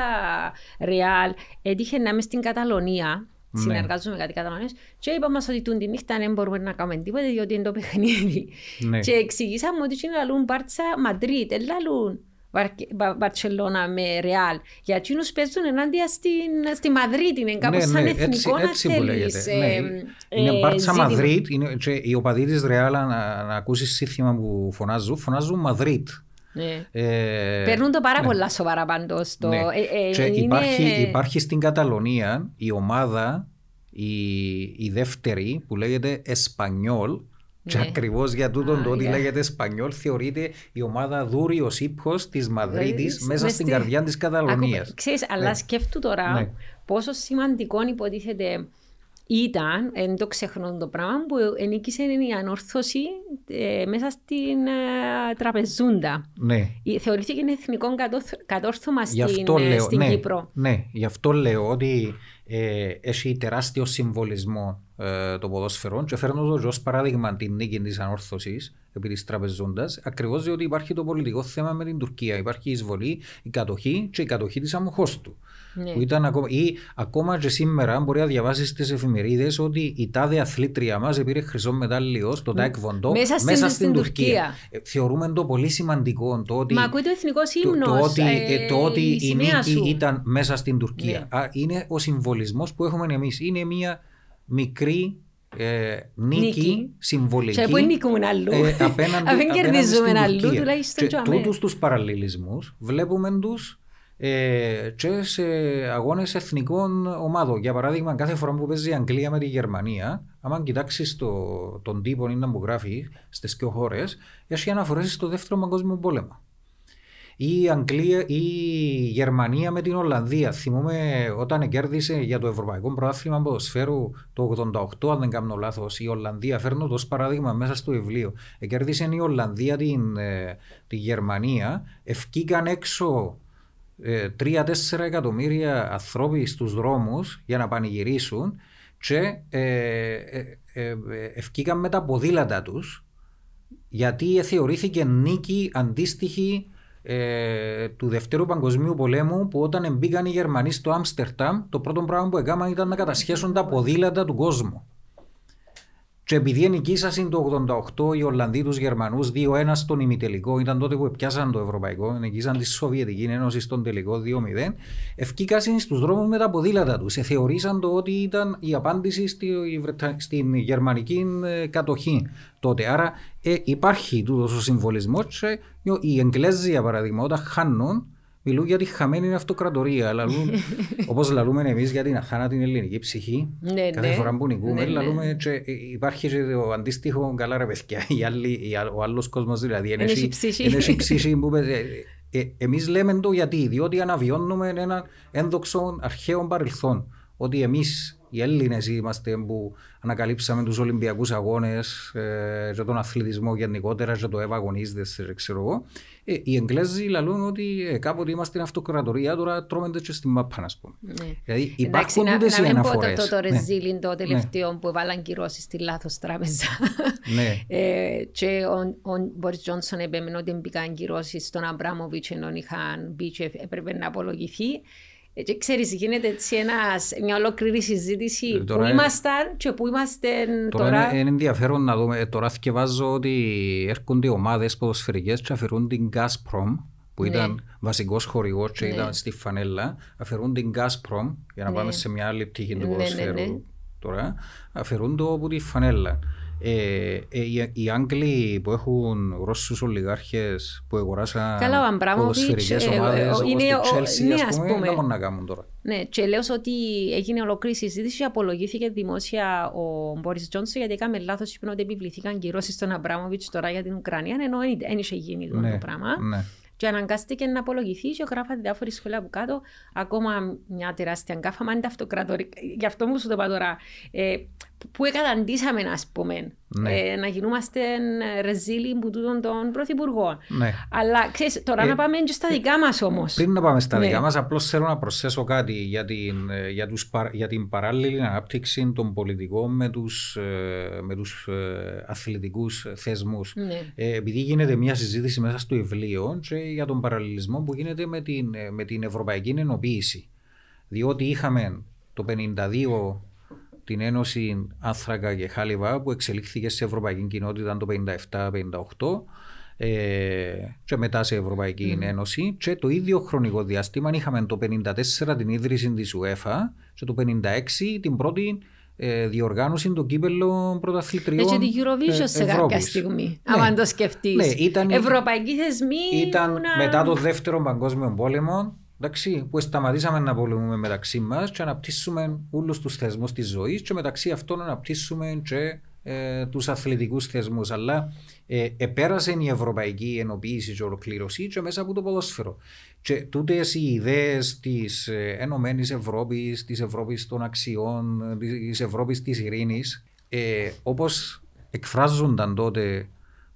Ρεάλ, έτυχε να είμαι στην Καταλωνία ναι. Συνεργάζομαι με κάτι Καταλωνίες και είπαμε μας ότι την νύχτα δεν μπορούμε να κάνουμε τίποτα διότι είναι το παιχνίδι. Ναι. Και εξηγήσαμε ότι είναι λαλούν Μπάρτσα Μαντρίτ, δεν λαλούν Μπαρτσελώνα με Ρεάλ. Για εκείνους παίζουν ενάντια στην, στη Μαδρίτη, είναι κάπως ναι, σαν ναι, εθνικό έτσι, να θέλεις. Ε, ναι. Ε, είναι Μπάρτσα Μαδρίτ, είναι, και οι οπαδοί της Ρεάλ να, να ακούσεις σύστημα που φωνάζουν, φωνάζουν Μαδρίτ. Ναι. Ε, Παίρνουν το πάρα ναι. πολλά σοβαρά πάντως. Το, ναι. ε, ε, είναι... υπάρχει, υπάρχει στην Καταλωνία η ομάδα, η, η δεύτερη που λέγεται Εσπανιόλ, και ναι. ακριβώς για τούτο το ότι yeah. λέγεται Εσπανιόλ θεωρείται η ομάδα δούριο ύπχο της Μαδρίτης μέσα στην καρδιά της Καταλωνίας. Ξέρεις, αλλά σκέφτου τώρα πόσο σημαντικό υποτίθεται ήταν, δεν το ξεχνώ το πράγμα, που ενίκησε η ανόρθωση ε, μέσα στην ε, τραπεζούντα. Ναι. Θεωρήθηκε εθνικό κατόρθωμα στην, λέω, στην ναι, Κύπρο. Ναι, γι' αυτό λέω ότι ε, έχει τεράστιο συμβολισμό ε, το ποδόσφαιρο και φέρνω το ως παράδειγμα την νίκη της Ανόρθωσης επί της Τραπεζούντας ακριβώς διότι υπάρχει το πολιτικό θέμα με την Τουρκία. Υπάρχει η εισβολή, η κατοχή και η κατοχή της Αμμοχώστου. Ναι. Που ήταν ακόμα, ή ακόμα και σήμερα μπορεί να διαβάσεις στις εφημερίδες ότι η τάδε αθλήτρια μας πήρε χρυσό μετάλλιο στο Τάε Κβον Ντο μέσα, μέσα, στην, Τουρκία. Τουρκία. Ε, θεωρούμε το πολύ σημαντικό το ότι. Μα ακούει το εθνικό ύμνο. Το, το, ότι, ε, το ότι η, η νίκη σου. ήταν μέσα στην Τουρκία. Ναι. Α, είναι ο συμβολισμός που έχουμε εμείς. Είναι μια μικρή ε, νίκη, νίκη, συμβολική. Και που νικούμε αλλού. Ε, απέναντι, Αν κερδίζουμε αλλού, τουλάχιστον και τούτους τους παραλληλισμούς βλέπουμε τους ε, και σε αγώνες εθνικών ομάδων. Για παράδειγμα, κάθε φορά που παίζει η Αγγλία με τη Γερμανία, άμα κοιτάξεις το, τον τύπο είναι που γράφει στις δύο χώρες, έχει αναφορές στο δεύτερο παγκόσμιο πόλεμο. Ή η Αγγλία ή η Γερμανία με την Ολλανδία. Θυμούμε όταν κέρδισε για το Ευρωπαϊκό Πρωτάθλημα Ποδοσφαίρου το 88, αν δεν κάνω λάθος, η Ολλανδία, φέρνω το παράδειγμα μέσα στο βιβλίο. Κέρδισε η Ολλανδία την, ε, τη Γερμανία, ευκήκαν έξω 3-4 ε, εκατομμύρια ανθρώποι στους δρόμους για να πανηγυρίσουν και ε, ε, ε, ευκήκαν με τα ποδήλατα τους γιατί θεωρήθηκε νίκη αντίστοιχη του Δευτέρου Παγκοσμίου Πολέμου που όταν μπήκαν οι Γερμανοί στο Άμστερνταμ το πρώτο πράγμα που έκαναν ήταν να κατασχέσουν τα ποδήλατα του κόσμου. Και επειδή νικήσασαν το 88 οι Ολλανδοί τους Γερμανούς 2-1 στον ημιτελικό, ήταν τότε που πιάσαν το Ευρωπαϊκό, νικήσαν τη Σοβιετική Ένωση στον τελικό 2-0, ευκήκασαν στους δρόμους με τα ποδήλατα τους. Ε, θεωρήσαν το ότι ήταν η απάντηση στη, στην γερμανική ε, κατοχή τότε. Άρα ε, υπάρχει τούτος ο συμβολισμός. Οι Εγγλέζοι, για παράδειγμα, όταν χάνουν, Μιλούν για τη χαμένη αυτοκρατορία. Όπως λαλούμε εμείς για την αθάνατη ελληνική ψυχή. Ναι, κάθε ναι. φορά που νικούμε, ναι, λαλούμε και ε, υπάρχει και το αντίστοιχο καλά ρε παιδιά. ο άλλος κόσμος δηλαδή. Είναι η ψυχή που ε, ε, εμείς λέμε το γιατί. Διότι αναβιώνουμε ένα ένδοξο αρχαίο παρελθόν. Ότι εμείς οι Έλληνες είμαστε που ανακαλύψαμε τους Ολυμπιακούς Αγώνες ε, και τον αθλητισμό γενικότερα και το ευαγωνίζεται, ξέρω εγώ. Ε, οι Εγγλέζοι λαλούν ότι ε, κάποτε είμαστε στην αυτοκρατορία, τώρα τρώμε και στην μάπα, α πούμε. Ναι. Δηλαδή υπάρχουν Εντάξει, να, να μην πω το, το, το ναι. ρεζίλιν το τελευταίο ναι. που έβαλαν κυρώσεις στη λάθος τράπεζα. Ναι. ε, και ο, ο Μπόρις Τζόνσον επέμενε ότι μπήκαν κυρώσεις στον Αμπράμοβιτ ενώ είχαν μπει και έπρεπε να απολογηθεί. Ε, και ξέρεις, γίνεται έτσι ένας, μια ολόκληρη συζήτηση ε, που ήμασταν και που είμαστε τώρα. Τώρα είναι, είναι ενδιαφέρον να δούμε. Τώρα θυκευάζω ότι έρχονται ομάδες ποδοσφαιρικές και αφαιρούν την Gazprom που ναι. ήταν βασικός χορηγός και ναι. ήταν στη φανέλα. Αφαιρούν την Gazprom για να ναι. πάμε σε μια άλλη πτυχή του ναι, ναι, ποδοσφαίρου. τώρα, αφαιρούν το από τη φανέλα. Ε, ε, οι, οι Άγγλοι που έχουν Ρώσους ολιγάρχες που αγοράσαν Καλά, ο Αμπράμοβιτς, ποδοσφαιρικές ε, ομάδες ε, όπως είναι τη ο- Chelsea ναι, ας ας πούμε, πούμε. δεν μπορούν να κάνουν τώρα. Ναι, και λέω ότι έγινε ολόκληρη συζήτηση και απολογήθηκε δημόσια ο Μπόρις Τζόνσον γιατί έκαμε λάθος είπε ότι επιβληθήκαν κυρώσεις στον Αμπράμοβιτς τώρα για την Ουκρανία ενώ δεν είχε γίνει το Ναι, πράγμα. ναι. Και αναγκάστηκε να απολογηθεί και γράφατε διάφοροι σχόλια από κάτω. Ακόμα μια τεράστια γκάφα, μα είναι τα αυτοκρατορικά. Γι' αυτό μου σου το είπα τώρα. Ε, που εκαταντήσαμε, ας πούμε, Ναι. ε, να γινόμαστε ρεζίλοι που τούτον των πρωθυπουργών. Ναι. Αλλά ξέρεις, τώρα Ε, να πάμε και στα δικά μας όμως. Πριν να πάμε στα Ναι. δικά μας, απλώς θέλω να προσθέσω κάτι για την, ε, για τους, παρα- για την παράλληλη ανάπτυξη των πολιτικών με τους, ε, με τους ε, αθλητικούς θεσμούς. Ναι. Ε, επειδή γίνεται μια συζήτηση μέσα στο βιβλίο και για τον παραλληλισμό που γίνεται με την, ε, με την ευρωπαϊκή ενοποίηση. Διότι είχαμε το 52 την Ένωση Άνθρακα και Χάλιβα που εξελίχθηκε σε Ευρωπαϊκή Κοινότητα το 57-58 ε, και μετά σε Ευρωπαϊκή Ένωση και το ίδιο χρονικό διάστημα είχαμε το 54 την ίδρυση της UEFA και το 56 την πρώτη ε, διοργάνωση των κύπελων πρωταθλητριών Έτσι τη Eurovision ε, σε κάποια Ευρώπης. στιγμή. Ναι. Αν το σκεφτείς. Ναι, ήταν- Ευρωπαϊκοί θεσμοί. Ήταν που να- μετά το δεύτερο παγκόσμιο πόλεμο εντάξει, που σταματήσαμε να πολεμούμε μεταξύ μας και αναπτύσσουμε όλους τους θεσμούς της ζωής και μεταξύ αυτών αναπτύσσουμε και ε, τους αθλητικούς θεσμούς. Αλλά ε, επέρασε η ευρωπαϊκή ενοποίηση και ολοκλήρωση και μέσα από το ποδόσφαιρο. Και τούτες οι ιδέες της ε, Ενωμένης Ευρώπης, της Ευρώπης των αξιών, της Ευρώπης της ειρήνης, ε, όπως εκφράζονταν τότε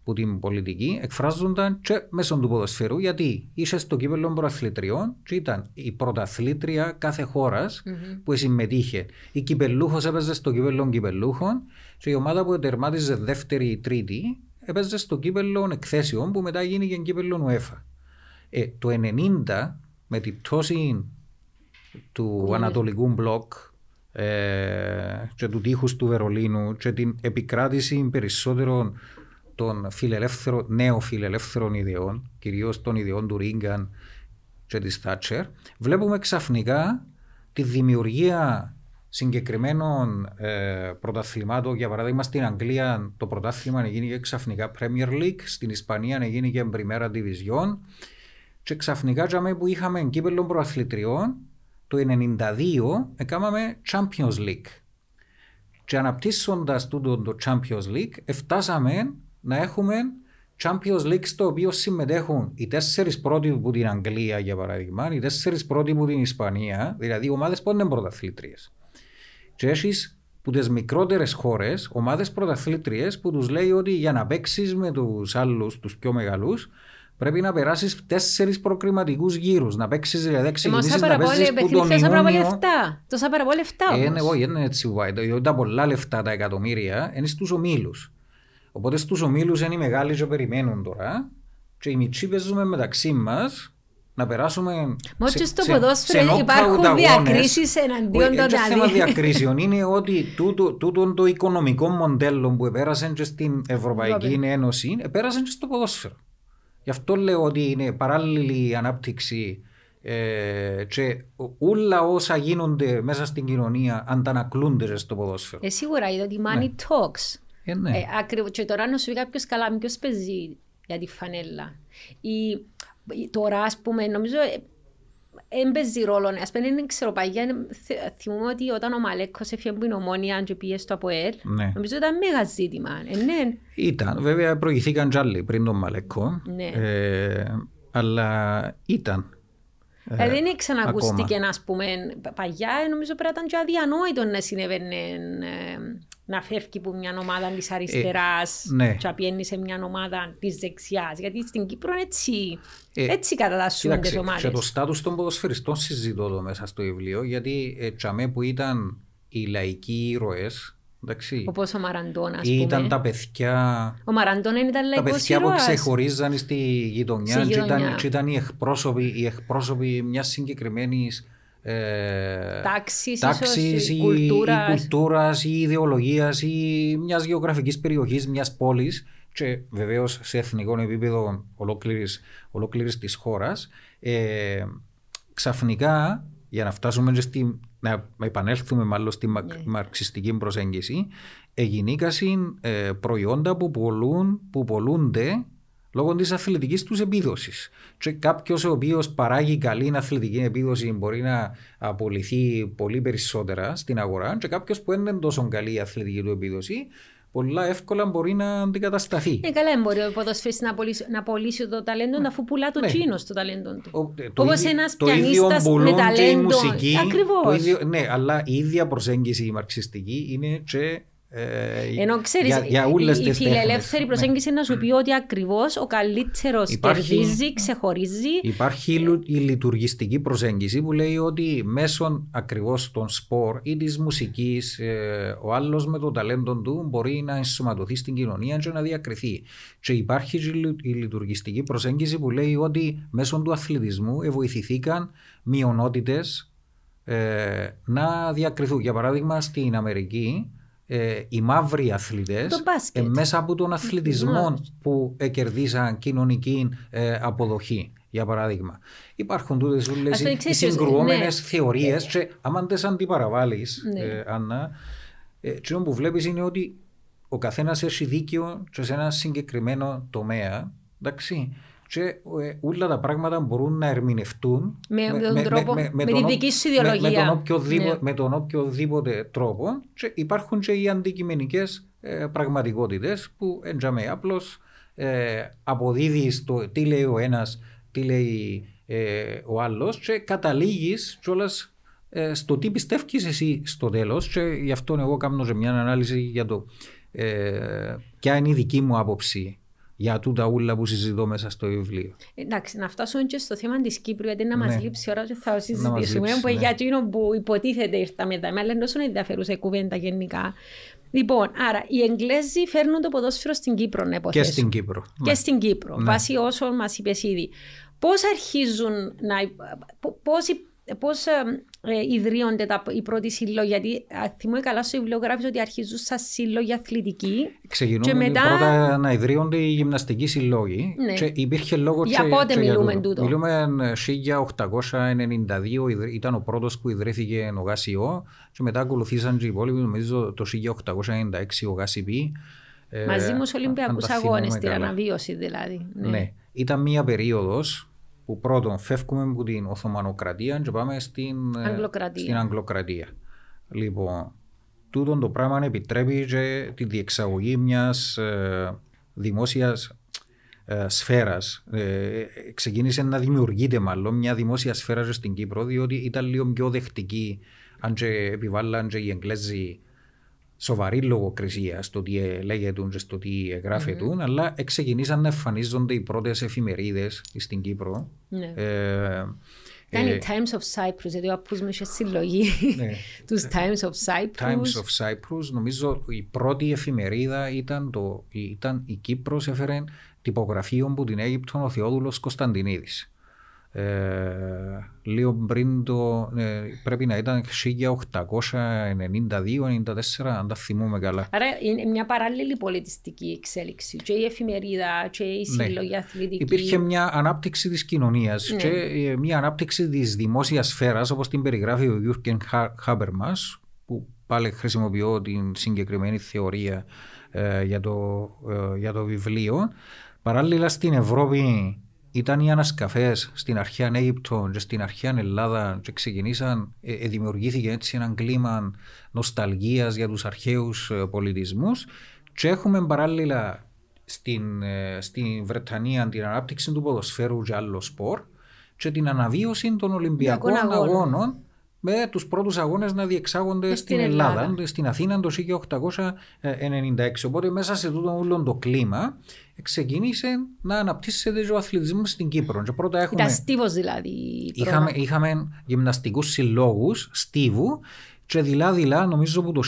που την πολιτική εκφράζονταν και μέσω του ποδοσφαίρου γιατί είσαι στο κύπελο προαθλητριών και ήταν η πρωταθλήτρια κάθε χώρας που συμμετείχε. Η κυπελούχος έπαιζε στο κύπελο κυπελούχων και η ομάδα που τερμάτιζε δεύτερη ή τρίτη έπαιζε στο κύπελο εκθέσεων που μετά γίνηκε κύπελο UEFA. Ε, το 90 με την πτώση του Ανατολικού μπλοκ ε, και του τείχους του Βερολίνου και την επικράτηση περισσότερων των φιλελεύθερων, νέων φιλελεύθερων ιδεών, κυρίως των ιδεών του Ρίγκαν και της Θάτσερ, βλέπουμε ξαφνικά τη δημιουργία συγκεκριμένων ε, πρωταθλημάτων. Για παράδειγμα, στην Αγγλία το πρωτάθλημα έγινε ξαφνικά Premier League, στην Ισπανία έγινε Primera Division και ξαφνικά τζαμέ που είχαμε κύπελλον προαθλητριών το 1992 έκαναμε Champions League. Και αναπτύσσοντας τούτο το Champions League, φτάσαμε να έχουμε Champions League στο οποίο συμμετέχουν οι τέσσερις πρώτοι από την Αγγλία για παράδειγμα, οι τέσσερις πρώτοι από την Ισπανία, δηλαδή ομάδες που είναι πρωταθλήτριες. Και έχεις που τις μικρότερες χώρες, ομάδες πρωταθλήτριες που τους λέει ότι για να παίξεις με τους άλλους, τους πιο μεγάλους, πρέπει να περάσεις τέσσερις προκριματικούς γύρους. Να παίξεις δηλαδή, να Εμάς ξεκινήσεις θα να παραπώ παίζεις που τον παιχνίδια θα παραπώ Ιούνιο. λεφτά. Τόσα παραπώ λεφτά Ε, όμως. ναι, όχι, δεν είναι έτσι white. Διότι τα πολλά λεφτά, τα εκατομμύρια, είναι στους ομίλους. Οπότε στους ομίλους είναι οι μεγάλοι και περιμένουν τώρα και οι μητσοί παίζουμε μεταξύ μας να περάσουμε Μα σε- και στο σε- ποδόσφαιρο σε knockout υπάρχουν αγώνες. διακρίσεις εναντίον Όχι, των δεν είναι θέμα αδύνατων. διακρίσεων. Είναι ότι τούτο, τούτο το οικονομικό μοντέλο που επέρασε και στην Ευρωπαϊκή Βέβαια. Ένωση επέρασε και στο ποδόσφαιρο. Γι' αυτό λέω ότι είναι παράλληλη ανάπτυξη ε, και όλα όσα γίνονται μέσα στην κοινωνία αντανακλούνται και στο ποδόσφαιρο. Ε, σίγουρα είδα ότι money talks. Ε, ναι. Ε, ακριβώς. Και τώρα να σου πει κάποιος καλά, ποιος παίζει για τη φανέλα. Ή, ή τώρα, ας πούμε, νομίζω δεν παίζει ρόλο. Ας πούμε, δεν ξέρω, παγιά, θε- θυμούμαι ότι όταν ο Μαλέκος έφυγε από την Ομόνια και πήγε στο ΑΠΟΕΛ, Ναι. νομίζω ήταν μέγα ζήτημα. Ε, ναι. Ήταν, βέβαια προηγηθήκαν κι άλλοι πριν τον Μαλεκό, Ναι. ε, αλλά ήταν. Ε, δεν ξανακούστηκε, ακόμα. ας πούμε, παγιά, ε, νομίζω πρέπει να ήταν και αδιανόητο να συνέβαινε ε, να φεύγει από μια ομάδα της αριστεράς ναι. και να πιένει σε μια ομάδα της δεξιάς. Γιατί στην Κύπρο έτσι, Ε, έτσι κατατάσσουν τις Κοίταξε, ομάδες. και το στάτους των ποδοσφαιριστών συζητώ εδώ μέσα στο βιβλίο, γιατί ε, τσαμέ που ήταν οι λαϊκοί ήρωες, εντάξει, Όπως ο Μαραντών, ας ήταν πούμε. τα παιδιά Ο Μαραντών ήταν τα λαϊκός παιδιά που ήρωας. ξεχωρίζαν στη γειτονιά, Στη και ήταν, γειτονιά. και ήταν οι εκπρόσωποι, οι εκπρόσωποι μιας συγκεκριμένης ε, Τάξης, τάξης ίσως, ή, κουλτούρας. ή κουλτούρας ή ιδεολογίας ή μιας γεωγραφικής περιοχής, μιας πόλης και βεβαίως σε εθνικό επίπεδο ολόκληρης, ολόκληρης της χώρας ε, ξαφνικά για να φτάσουμε και στη να επανέλθουμε μάλλον στη yeah. Ναι. μαρξιστική προσέγγιση, εγινήκασαν ε, προϊόντα που, πολλούν, που πολλούνται λόγω της αθλητικής τους επίδοσης. Και κάποιος ο οποίος παράγει καλή αθλητική επίδοση μπορεί να απολυθεί πολύ περισσότερα στην αγορά, και κάποιος που δεν είναι τόσο καλή η αθλητική του επίδοση πολλά εύκολα μπορεί να αντικατασταθεί. Ε, καλά, μπορεί ο ποδοσφαίρις να, να απολύσει το ταλέντο ναι. αφού πουλά το ναι. τσίνο στο ταλέντο του. Όπως ένας πιανίστας με ταλέντο. Ακριβώς. Ναι, αλλά η ίδια προσέγγιση η μαρξιστική είναι και ε, Ενώ ξέρεις, η φιλελεύθερη ναι. προσέγγιση είναι να σου πει ότι ακριβώς ο καλύτερος κερδίζει, ξεχωρίζει. Υπάρχει η λειτουργιστική προσέγγιση που λέει ότι μέσω ακριβώς των σπορ ή της μουσικής, ε, ο άλλος με το ταλέντο του μπορεί να ενσωματωθεί στην κοινωνία και να διακριθεί. Και υπάρχει η λειτουργιστική προσέγγιση που λέει ότι μέσω του αθλητισμού βοηθηθήκαν μειονότητες ε, να διακριθούν. Για παράδειγμα, στην Αμερική ε, οι μαύροι αθλητές ε, μέσα από τον αθλητισμό που κερδίσαν κοινωνική ε, αποδοχή. Για παράδειγμα, υπάρχουν τούτες όλε οι συγκρουόμενε ναι. θεωρίες, και άμα δεν αντιπαραβάλλει, ναι. ε, Άννα, ε, που βλέπεις είναι ότι ο καθένας έχει δίκιο σε ένα συγκεκριμένο τομέα. Εντάξει, και ε, όλα τα πράγματα μπορούν να ερμηνευτούν με, με, με, τρόπο, με, με, με τη δική σου ιδεολογία. Με, τον οποιοδήποτε, ναι. με τον οποιοδήποτε τρόπο και υπάρχουν και οι αντικειμενικές ε, πραγματικότητες που εντζαμε απλώς ε, αποδίδεις το τι λέει ο ένας, τι λέει ε, ο άλλος και καταλήγεις κιόλας ε, στο τι πιστεύεις εσύ στο τέλος. Και γι' αυτό εγώ κάνω μια ανάλυση για το ε, ποια είναι η δική μου άποψη για τούτα ούλα που συζητώ μέσα στο βιβλίο. Εντάξει, να φτάσουμε και στο θέμα της Κύπρου, γιατί να ναι. μα λείψει η ώρα και θα συζητήσουμε. Που ναι. για εκείνο που υποτίθεται ήρθα μετά, αλλά τόσο ενδιαφέρουσα η κουβέντα γενικά. Λοιπόν, άρα οι Εγγλέζοι φέρνουν το ποδόσφαιρο στην Κύπρο, να υποθέσω. Και στην Κύπρο. Και ναι. στην Κύπρο, ναι. βάσει όσων μας είπες ήδη. Πώς αρχίζουν να. Πώς Πώς ε, ε, ιδρύονται τα, οι πρώτοι σύλλογοι, γιατί θυμούμαι καλά στο βιβλιογράφηση ότι αρχίζουν σαν σύλλογοι αθλητικοί. Ξεκινούν και μετά... πρώτα να ιδρύονται οι γυμναστικοί συλλόγοι. Ναι. Και υπήρχε λόγος για και, πότε και μιλούμε για τούτο; Μιλούμε 1892, ήταν ο πρώτος που ιδρύθηκε ο ΓΑΣΙΟ και μετά ακολουθήσαν και οι υπόλοιποι, νομίζω το 1896 ο ΓΑΣΙΠΗ. Μαζί μου στου Ολυμπιακούς Αγώνες, στην αναβίωση δηλαδή. Ναι. ναι. Ήταν μία περίοδος που πρώτον φεύγουμε από την Οθωμανοκρατία και πάμε στην ε, Αγγλοκρατία. Στην Αγγλοκρατία. Λοιπόν, τούτο το πράγμα επιτρέπει και τη διεξαγωγή μιας ε, δημόσιας ε, σφαίρας. Ε, ξεκίνησε να δημιουργείται μάλλον μια δημόσια σφαίρα στην Κύπρο, διότι ήταν λίγο πιο δεκτική αν και επιβάλλαν και οι Εγγλέζοι σοβαρή λογοκρισία στο τι λέγεται και στο τι γράφεται, mm-hmm. αλλά ξεκινήσαν να εμφανίζονται οι πρώτες εφημερίδες στην Κύπρο. Ναι. Ε, ήταν οι Times of Cyprus, γιατί ο παππούς μου είχε συλλογή ναι. τους Times of Cyprus. Times of Cyprus, νομίζω η πρώτη εφημερίδα ήταν, το, ήταν η Κύπρος, έφερε τυπογραφείο που την Αίγυπτο ο Θεόδουλος Κωνσταντινίδης. Ε, λίγο πριν το ε, πρέπει να ήταν 1892-94 αν τα θυμούμε καλά. Άρα είναι μια παράλληλη πολιτιστική εξέλιξη και η εφημερίδα και η ναι. συλλογή ναι. αθλητική. Υπήρχε μια ανάπτυξη της κοινωνίας ναι. και ε, μια ανάπτυξη της δημόσιας σφαίρας όπως την περιγράφει ο Γιούρκεν Χάμπερμας που πάλι χρησιμοποιώ την συγκεκριμένη θεωρία ε, για, το, ε, για το βιβλίο. Παράλληλα στην Ευρώπη ήταν οι ανασκαφές στην αρχαία Αίγυπτο και στην αρχαία Ελλάδα και ξεκινήσαν, ε, ε, δημιουργήθηκε έτσι ένα κλίμα νοσταλγίας για τους αρχαίους ε, πολιτισμούς. Και έχουμε παράλληλα στην, ε, στην Βρετανία την ανάπτυξη του ποδοσφαίρου και άλλο σπορ και την αναβίωση των Ολυμπιακών αγώνων. Με τους πρώτους αγώνες να διεξάγονται στην, Ελλάδα, στην Αθήνα το 1896. Οπότε μέσα σε τούτο όλο το κλίμα ξεκίνησε να αναπτύσσεται ο αθλητισμό στην Κύπρο. Και πρώτα έχουμε... Ήταν στίβος δηλαδή. Είχαμε, είχαμε γυμναστικούς συλλόγους στίβου και δειλά-δειλά νομίζω που το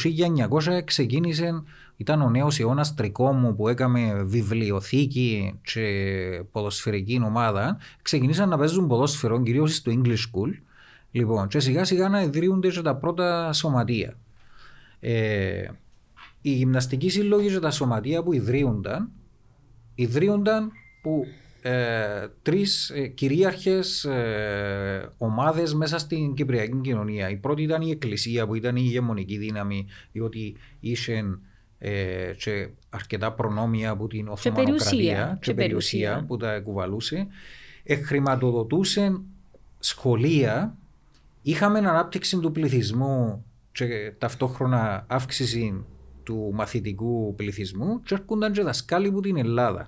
1900 ξεκίνησε ήταν ο νέος αιώνας τρικόμου που έκαμε βιβλιοθήκη και ποδοσφαιρική ομάδα. Ξεκινήσαν να παίζουν ποδόσφαιρο κυρίως στο English School Λοιπόν, και σιγά σιγά να ιδρύονται και τα πρώτα σωματεία. Ε, οι γυμναστικοί συλλόγοι και τα σωματεία που ιδρύονταν, ιδρύονταν που ε, τρεις ε, κυρίαρχες ε, ομάδες μέσα στην Κυπριακή κοινωνία. Η πρώτη ήταν η Εκκλησία που ήταν η ηγεμονική δύναμη διότι είχε ε, και αρκετά προνόμια από την Οθωμανοκρατία και, περιουσία που τα εκουβαλούσε. Χρηματοδοτούσε σχολεία. Είχαμε ανάπτυξη του πληθυσμού και ταυτόχρονα αύξηση του μαθητικού πληθυσμού και έρχονταν και δασκάλοι από την Ελλάδα.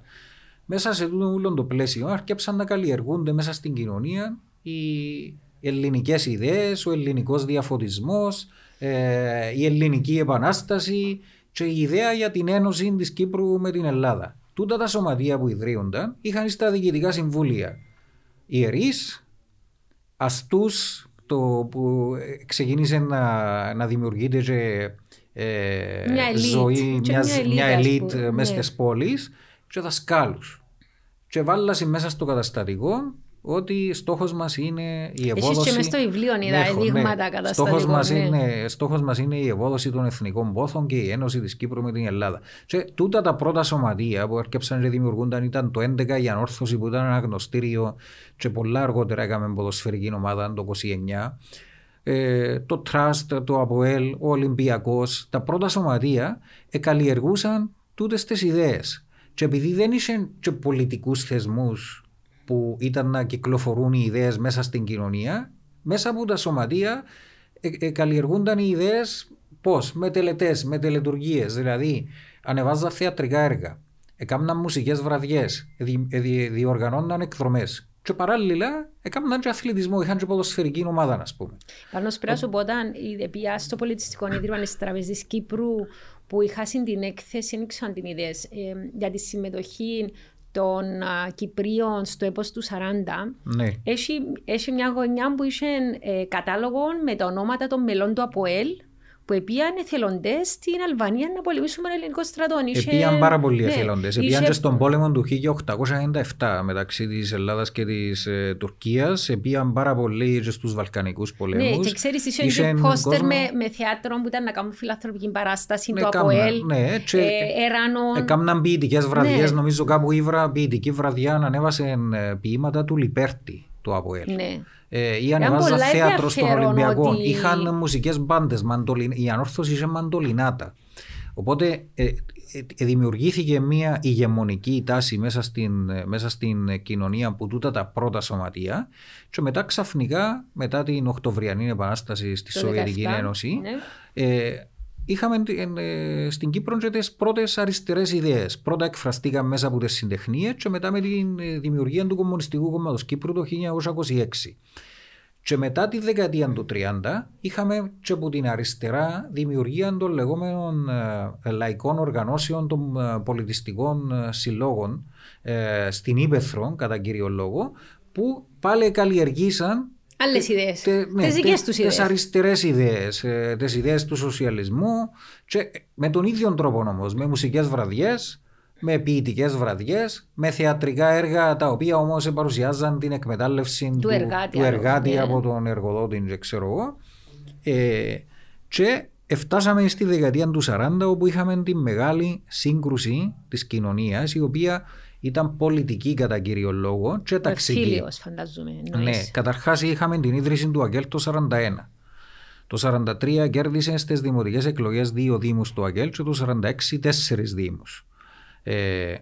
Μέσα σε όλο το πλαίσιο άρχιψαν να καλλιεργούνται μέσα στην κοινωνία οι ελληνικές ιδέες, ο ελληνικός διαφωτισμός, ε, η ελληνική επανάσταση και η ιδέα για την ένωση της Κύπρου με την Ελλάδα. Τούτα τα σωματεία που ιδρύονταν είχαν στα διοικητικά συμβούλια ιερείς, αστούς, το που ξεκίνησε να, να δημιουργείται και ε, μια elite. ζωή, Και μια, μια elite, μια ας elite πούμε, μέσα ναι. στις πόλεις και δασκάλους. Και βάλασε μέσα στο καταστατικό ότι στόχος μας είναι η ευόδοση... Εσείς και μες στο βιβλίο είδα έχω, δείγματα καταστατικών, Στόχος μας, ναι. είναι, στόχος μας είναι η ευόδοση των εθνικών πόθων και η ένωση της Κύπρου με την Ελλάδα. Και τούτα τα πρώτα σωματεία που έρκεψαν και δημιουργούνταν ήταν το 11 η ανόρθωση που ήταν ένα γνωστήριο και πολλά αργότερα έκαμε ποδοσφαιρική ομάδα το 29 ε, το Trust, το ΑΠΟΕΛ, ο Ολυμπιακός, τα πρώτα σωματεία εκαλλιεργούσαν τούτες τις ιδέες. Και επειδή δεν είχε και πολιτικούς θεσμούς που ήταν να κυκλοφορούν οι ιδέες μέσα στην κοινωνία, μέσα από τα σωματεία ε, ε, καλλιεργούνταν οι ιδέες πώς, με τελετές, με τελετουργίες, δηλαδή ανεβάζαν θεατρικά έργα, έκαναν μουσικές βραδιές, δι, ε, δι, διοργανώναν εκδρομές και παράλληλα έκαναν και αθλητισμό, είχαν και ποδοσφαιρική ομάδα, ας πούμε. Πάνω πρέπει να σου πω όταν είδε- πήγα στο Πολιτιστικό Ίδρυμα της Τραπεζής Κύπρου που είχα την έκθεση, δεν ξέρω αν την είδες, ε, για τη συμμετοχή των α, Κυπρίων στο έπος του 40. Ναι. Έχει, έχει μια γωνιά που είχε ε, κατάλογο με τα ονόματα των μελών του ΑΠΟΕΛ που επίαν εθελοντές στην Αλβανία να πολεμήσουν με τον ελληνικό στρατό. Είχε- Επίαν πάρα πολλοί ναι, εθελοντές. είχε- Επίαν και στον πόλεμο του 1897 μεταξύ της Ελλάδας και της ε, Τουρκίας. Επίαν πάρα πολλοί και στους Βαλκανικούς πολέμους. Ναι, και ξέρεις, είχε και πόστερ με, με θεάτρο που ήταν να κάνουν φιλανθρωπική παράσταση, το ΑΠΟΕΛ, Ναι, και ε, Εράνο. έκαναν ποιητικές βραδιές. Ναι. Νομίζω κάπου ήβρα ποιητική βραδιά να ανέβασε ε, ποίηματα του Λιπέρτη του ΑΠΟΕΛ. Ναι. Ε, ή Ήταν ανεβάζαν πολλά θέατρο στον ενδιαφέρον Ολυμπιακό. ότι- Είχαν μουσικές μπάντες. Η ανόρθωση είχε μαντολινάτα. Οπότε ε, ε, ε, δημιουργήθηκε μια ηγεμονική τάση μέσα στην, ε, μέσα στην κοινωνία που τούτα τα πρώτα σωματεία και μετά ξαφνικά μετά την Οκτωβριανή Επανάσταση στη Το Σοβιετική 17, Ένωση ναι. ε, είχαμε την- ε, στην Κύπρο και τις πρώτες αριστερές ιδέες. Πρώτα εκφραστήκαν μέσα από τις συντεχνίες και μετά με τη δημιουργία του Κομμουνιστικού Κόμματος Κύπρου το 1926. Και μετά τη δεκαετία του 30 είχαμε και από την αριστερά δημιουργία των λεγόμενων ε, λαϊκών οργανώσεων των ε, πολιτιστικών ε, συλλόγων ε, στην Ήπεθρο κατά κύριο λόγο που πάλι καλλιεργήσαν Άλλες ιδέες. τε- ναι, Τις δικές τε- τους Τις ιδέες. αριστερές ιδέες, ε, τις ιδέες του σοσιαλισμού και με τον ίδιο τρόπο όμως, με μουσικές βραδιές, με ποιητικές βραδιές, με θεατρικά έργα τα οποία όμως παρουσιάζαν την εκμετάλλευση του, εργάτη, του εργάτη ναι. από τον εργοδότη και ξέρω εγώ. Ε, και φτάσαμε στη δεκαετία του 40 όπου είχαμε τη μεγάλη σύγκρουση της κοινωνίας η οποία ήταν πολιτική κατά κύριο λόγο και ταξική. Φίλιος, φαντάζομαι. Ναι, εννοείς. καταρχάς είχαμε την ίδρυση του ΑΚΕΛ το 41. Το 43 κέρδισε στις δημοτικές εκλογές δύο δήμους του ΑΚΕΛ και το 46 τέσσερις δήμους. Ε,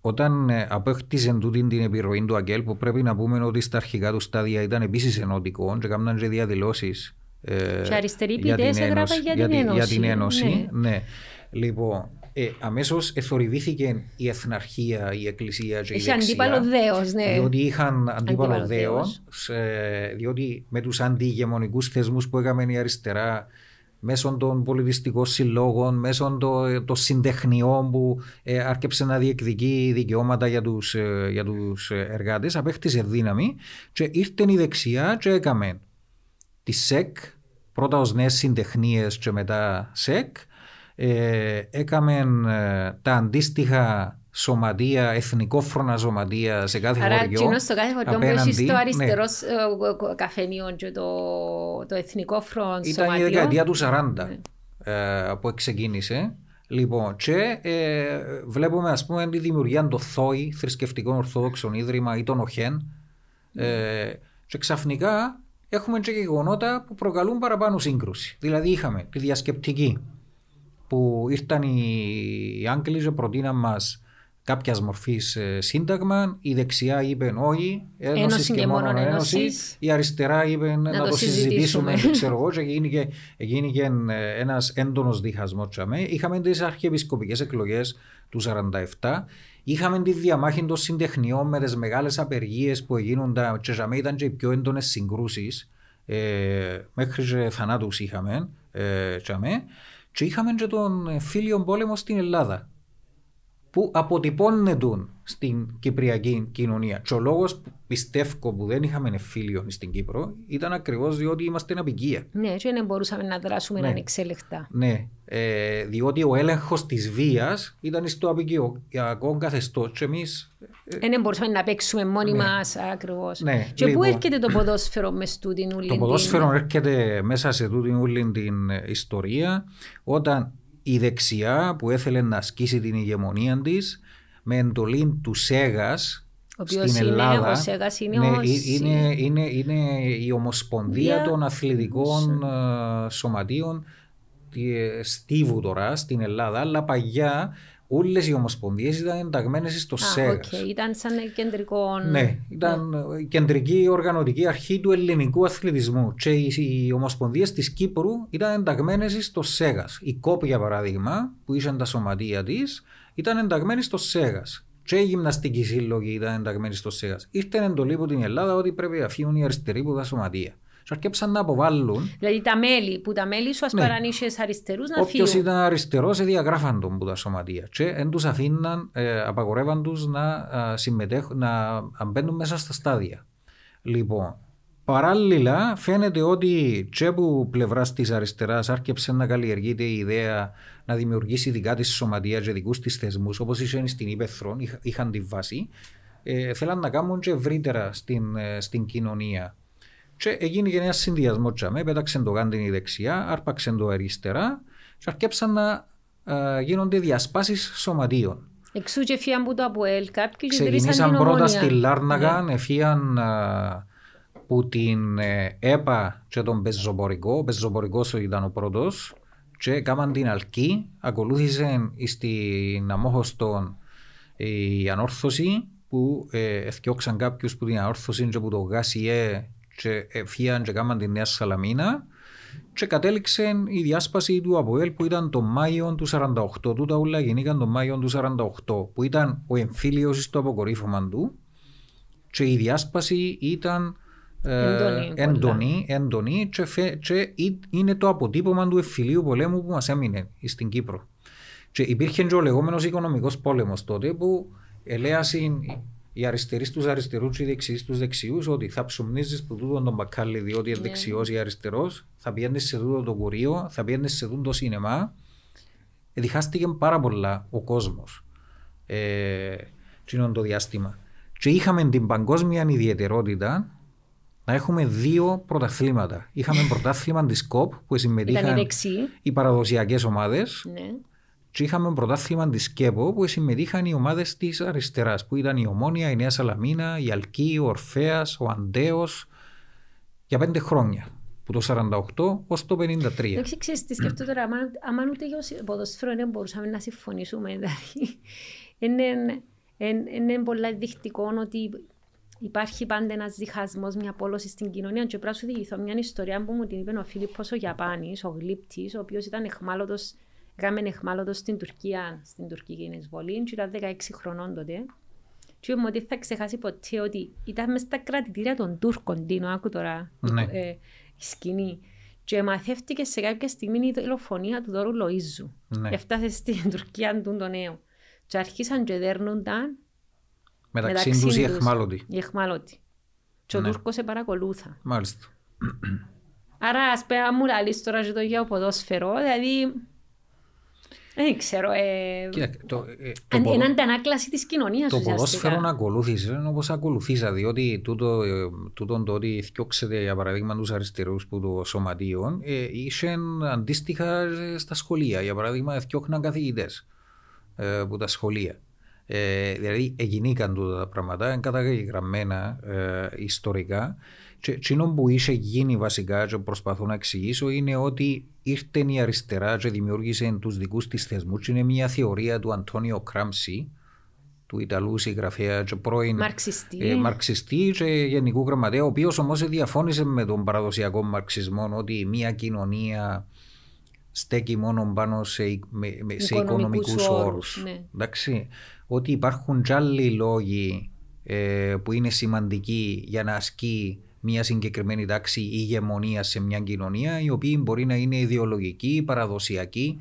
όταν ε, απέκτησε τούτη την επιρροή του ΑΚΕΛ που πρέπει να πούμε ότι στα αρχικά του στάδια ήταν επίσης ενωτικό και έκαναν και διαδηλώσεις ε, Και αριστεροί για την ποιητές έγραφαν Ένωση- για για την τη- για Ένωση. την Ένωση. Ναι. Ναι. Λοιπόν, ε, αμέσως εθορυβήθηκε η εθναρχία, η εκκλησία και η Είχε δεξιά. αντίπαλο δέος, ναι. Διότι είχαν αντίπαλο Αντίπαλο δέος, σε- διότι με τους αντιηγεμονικούς θεσμούς που έκαμε η αριστερά, μέσω των πολιτιστικών συλλόγων, μέσω των, των συντεχνιών που ε, άρκεψε να διεκδικεί δικαιώματα για τους, ε, για τους ε, εργάτες, απέκτησε δύναμη και ήρθε η δεξιά και έκαμε τη ΣΕΚ, πρώτα ως νέες συντεχνίες και μετά ΣΕΚ, ε, έκαμε ε, τα αντίστοιχα σωματεία, εθνικόφρονα σωματεία σε κάθε Άρα, χωριό. κοινό στο κάθε χωριό που απέναντι, έχεις το ναι. αριστερός ε, καφενείο και το, το εθνικό φροντ Ήταν η σωματείο. δεκαετία του 40 Ναι. ε, που ξεκίνησε. Λοιπόν, και ε, βλέπουμε ας πούμε τη δημιουργία των ΘΟΗ, θρησκευτικών ορθόδοξων ίδρυμα ή των ΟΧΕΝ ε, και ξαφνικά έχουμε και γεγονότα που προκαλούν παραπάνω σύγκρουση. Δηλαδή είχαμε τη διασκεπτική που ήρθαν οι Άγγλοι και προτείναν μας κάποιας μορφής ε, σύνταγμα. Η δεξιά είπε όχι, ένωσης και μόνο ένωσης. Η αριστερά είπε να, να το συζητήσουμε, ξέρω εγώ, και γίνηκε, γίνηκε ένας έντονος διχασμός. Είχαμε τις αρχιεπισκοπικές εκλογές του 1947. Είχαμε τη διαμάχη των συντεχνιών με τις μεγάλες απεργίες που έγιναν και για ήταν και οι πιο έντονες συγκρούσεις. Ε, μέχρι και θανάτους είχαμε. Ε, και είχαμε και τον φίλιο πόλεμο στην Ελλάδα που αποτυπώνεται στην κυπριακή κοινωνία. Και ο λόγος που πιστεύω που δεν είχαμε φίλιο στην Κύπρο ήταν ακριβώς διότι είμαστε απικία. Ναι, και δεν μπορούσαμε να δράσουμε ναι. ανεξέλεκτα. Ναι, ε, διότι ο έλεγχος της βίας ήταν στο απικιακό καθεστώς. Και εμείς. Ε, δεν μπορούσαμε να παίξουμε μόνοι ναι. μας ακριβώς. Ναι, και λοιπόν, πού έρχεται το ποδόσφαιρο μες στην ούλη. Το ποδόσφαιρο έρχεται μέσα σε τούτην ούλη την ιστορία όταν η δεξιά που έθελε να ασκήσει την ηγεμονία της με εντολή του Σέγας στην Ελλάδα. Ο Σέγας είναι, ναι, είναι, είναι, είναι, η Ομοσπονδία των Αθλητικών ε, Σωματείων Στίβου τώρα στην Ελλάδα, αλλά παγιά Όλες οι ομοσπονδίες ήταν ενταγμένες στο ΣΕΓΑ. Okay. Ήταν σαν κεντρικό. Ναι, ήταν ναι. η κεντρική οργανωτική αρχή του ελληνικού αθλητισμού. Και οι, οι ομοσπονδίες της Κύπρου ήταν ενταγμένες στο ΣΕΓΑ. Η ΚΟΠ, για παράδειγμα, που είχε τα σωματεία της, ήταν ενταγμένη στο ΣΕΓΑ. Και οι γυμναστικοί σύλλογοι ήταν ενταγμένοι στο ΣΕΓΑ. Ήρθε εντολή από την Ελλάδα ότι πρέπει να φύγουν οι αριστεροί από τα σωματεία και αρκέψαν να αποβάλουν. Δηλαδή τα μέλη, που τα μέλη σου ας ναι. παρανήσες αριστερούς να φύγουν. Όποιος ήταν αριστερός διαγράφαν τον που τα σωματεία και δεν τους αφήναν, ε, απαγορεύαν τους να συμμετέχουν, να μπαίνουν μέσα στα στάδια. Λοιπόν, παράλληλα φαίνεται ότι και από πλευράς της αριστεράς άρχισε να καλλιεργείται η ιδέα να δημιουργήσει δικά της σωματεία και δικούς της θεσμούς, όπως είχε στην Ήπεθρο, είχαν τη βάση. Ε, θέλαν να κάνουν και ευρύτερα στην, ε, στην κοινωνία και έγινε και ένα συνδυασμό τσαμέ, πέταξε το γάντιν η δεξιά, άρπαξε το αριστερά και αρκέψαν να α, γίνονται διασπάσεις σωματείων. Εξού και φύγαν που το ΑΠΟΕΛ κάποιοι Ξεκινήσαν πρώτα στη Λάρναγα, ναι. εφίαν που την ε, ΕΠΑ και τον Πεζοπορικό, ο Πεζοπορικός ήταν ο πρώτος και έκαναν την Αλκή, ακολούθησε στην Αμόχωστον η ανόρθωση που ε, ευκαιόξαν κάποιους που την ανόρθωση και που το ΓΑΣΙΕ και φύγαν και κάμαν τη Νέα Σαλαμίνα και κατέληξε η διάσπαση του ΑΠΟΕΛ που ήταν το Μάιο του 48. Τούτα όλα γεννήκαν το Μάιο του 48 που ήταν ο εμφύλιος στο αποκορύφωμα του και η διάσπαση ήταν έντονη, ε, έντονη, έντονη και, φε, και, είναι το αποτύπωμα του εμφυλίου πολέμου που μας έμεινε στην Κύπρο. Και υπήρχε και ο λεγόμενος οικονομικός πόλεμος τότε που ελέασαν οι αριστεροί στου αριστερούς και οι δεξιοί στους δεξιούς ότι θα ψουμνίζει που τούτο τον μπακάλι διότι είναι yeah. Ναι. δεξιός ή αριστερός, θα πιένεις σε τούτο το κουρίο, θα πιένεις σε τούτο το σινεμά. Διχάστηκε πάρα πολλά ο κόσμος ε, το διάστημα. Και είχαμε την παγκόσμια ιδιαιτερότητα να έχουμε δύο πρωταθλήματα. Είχαμε πρωτάθλημα της ΚΟΠ που συμμετείχαν οι παραδοσιακές ομάδες. Ναι και είχαμε πρωτάθλημα της ΚΕΠΟ που συμμετείχαν οι ομάδες της αριστεράς, που ήταν η Ομόνια, η Νέα Σαλαμίνα, η Αλκή, ο Ορφαία, ο Αντέος, για πέντε χρόνια. Που το 48 ως το 53. Δεν ξέρεις τι σκεφτώ τώρα, άμα ούτε για ποδοσφαίρο δεν μπορούσαμε να συμφωνήσουμε. Δηλαδή, είναι πολύ δεικτικό ότι υπάρχει πάντα ένας διχασμός, μια πόλωση στην κοινωνία. Και πρέπει να σου διηγηθώ μια ιστορία που μου την είπε ο Φίλιππος ο Γιαπάνης, ο γλύπτης, ο οποίος ήταν εχμάλωτος Κάμε εχμάλωτος στην Τουρκία, στην τουρκική εισβολή, και ήταν 16 χρονών τότε. Και είπαμε ότι θα ξεχάσει ποτέ ότι ήταν μέσα στα κρατητήρια των Τούρκων, Τίνο, άκου τώρα ναι. ε, η σκηνή. Και μαθεύτηκε σε κάποια στιγμή η δολοφονία του Δόρου Λοΐζου. Ναι. Έφτασε στην Τουρκία του τον νέο. Και αρχίσαν και δέρνονταν μεταξύ, μεταξύ τους οι εχμάλωτοι. Οι εχμάλωτοι. Και ο ναι. Τούρκος σε παρακολούθα. Μάλιστα. Άρα ας πούμε μου λαλείς τώρα και το γεωποδόσφαιρο, δηλαδή Δεν ξέρω. Ε... Κοίτα, το, ε, το, αν, ποδο- είναι αντανάκλαση της κοινωνίας το ουσιαστικά. ποδόσφαιρο να ακολούθησε είναι όπως ακολουθήσα διότι τούτο, ε, τούτον το ότι θιώξετε για παράδειγμα τους αριστερούς που το σωματείο ε, είχε αντίστοιχα ε, στα σχολεία για παράδειγμα θιώχναν καθηγητές ε, από τα σχολεία ε, δηλαδή εγινήκαν τούτα τα πράγματα είναι καταγεγραμμένα ε, ιστορικά και εκείνο που είχε γίνει βασικά και προσπαθώ να εξηγήσω είναι ότι ήρθε η αριστερά και δημιούργησε τους δικούς της θεσμούς και είναι μια θεωρία του Αντώνιο Κράμψη του Ιταλού συγγραφέα και πρώην Μαρξιστή. ε, μαρξιστή και γενικού γραμματέα, ο οποίος όμως διαφώνησε με τον παραδοσιακό μαρξισμό ότι μια κοινωνία στέκει μόνο πάνω σε, με, με- σε Οικονομικούς οικονομικούς όρους, όρους. ναι. Εντάξει, ότι υπάρχουν κι άλλοι λόγοι ε, που είναι σημαντικοί για να ασκεί μια συγκεκριμένη τάξη ηγεμονίας σε μια κοινωνία, οι οποίοι μπορεί να είναι ιδεολογικοί, παραδοσιακοί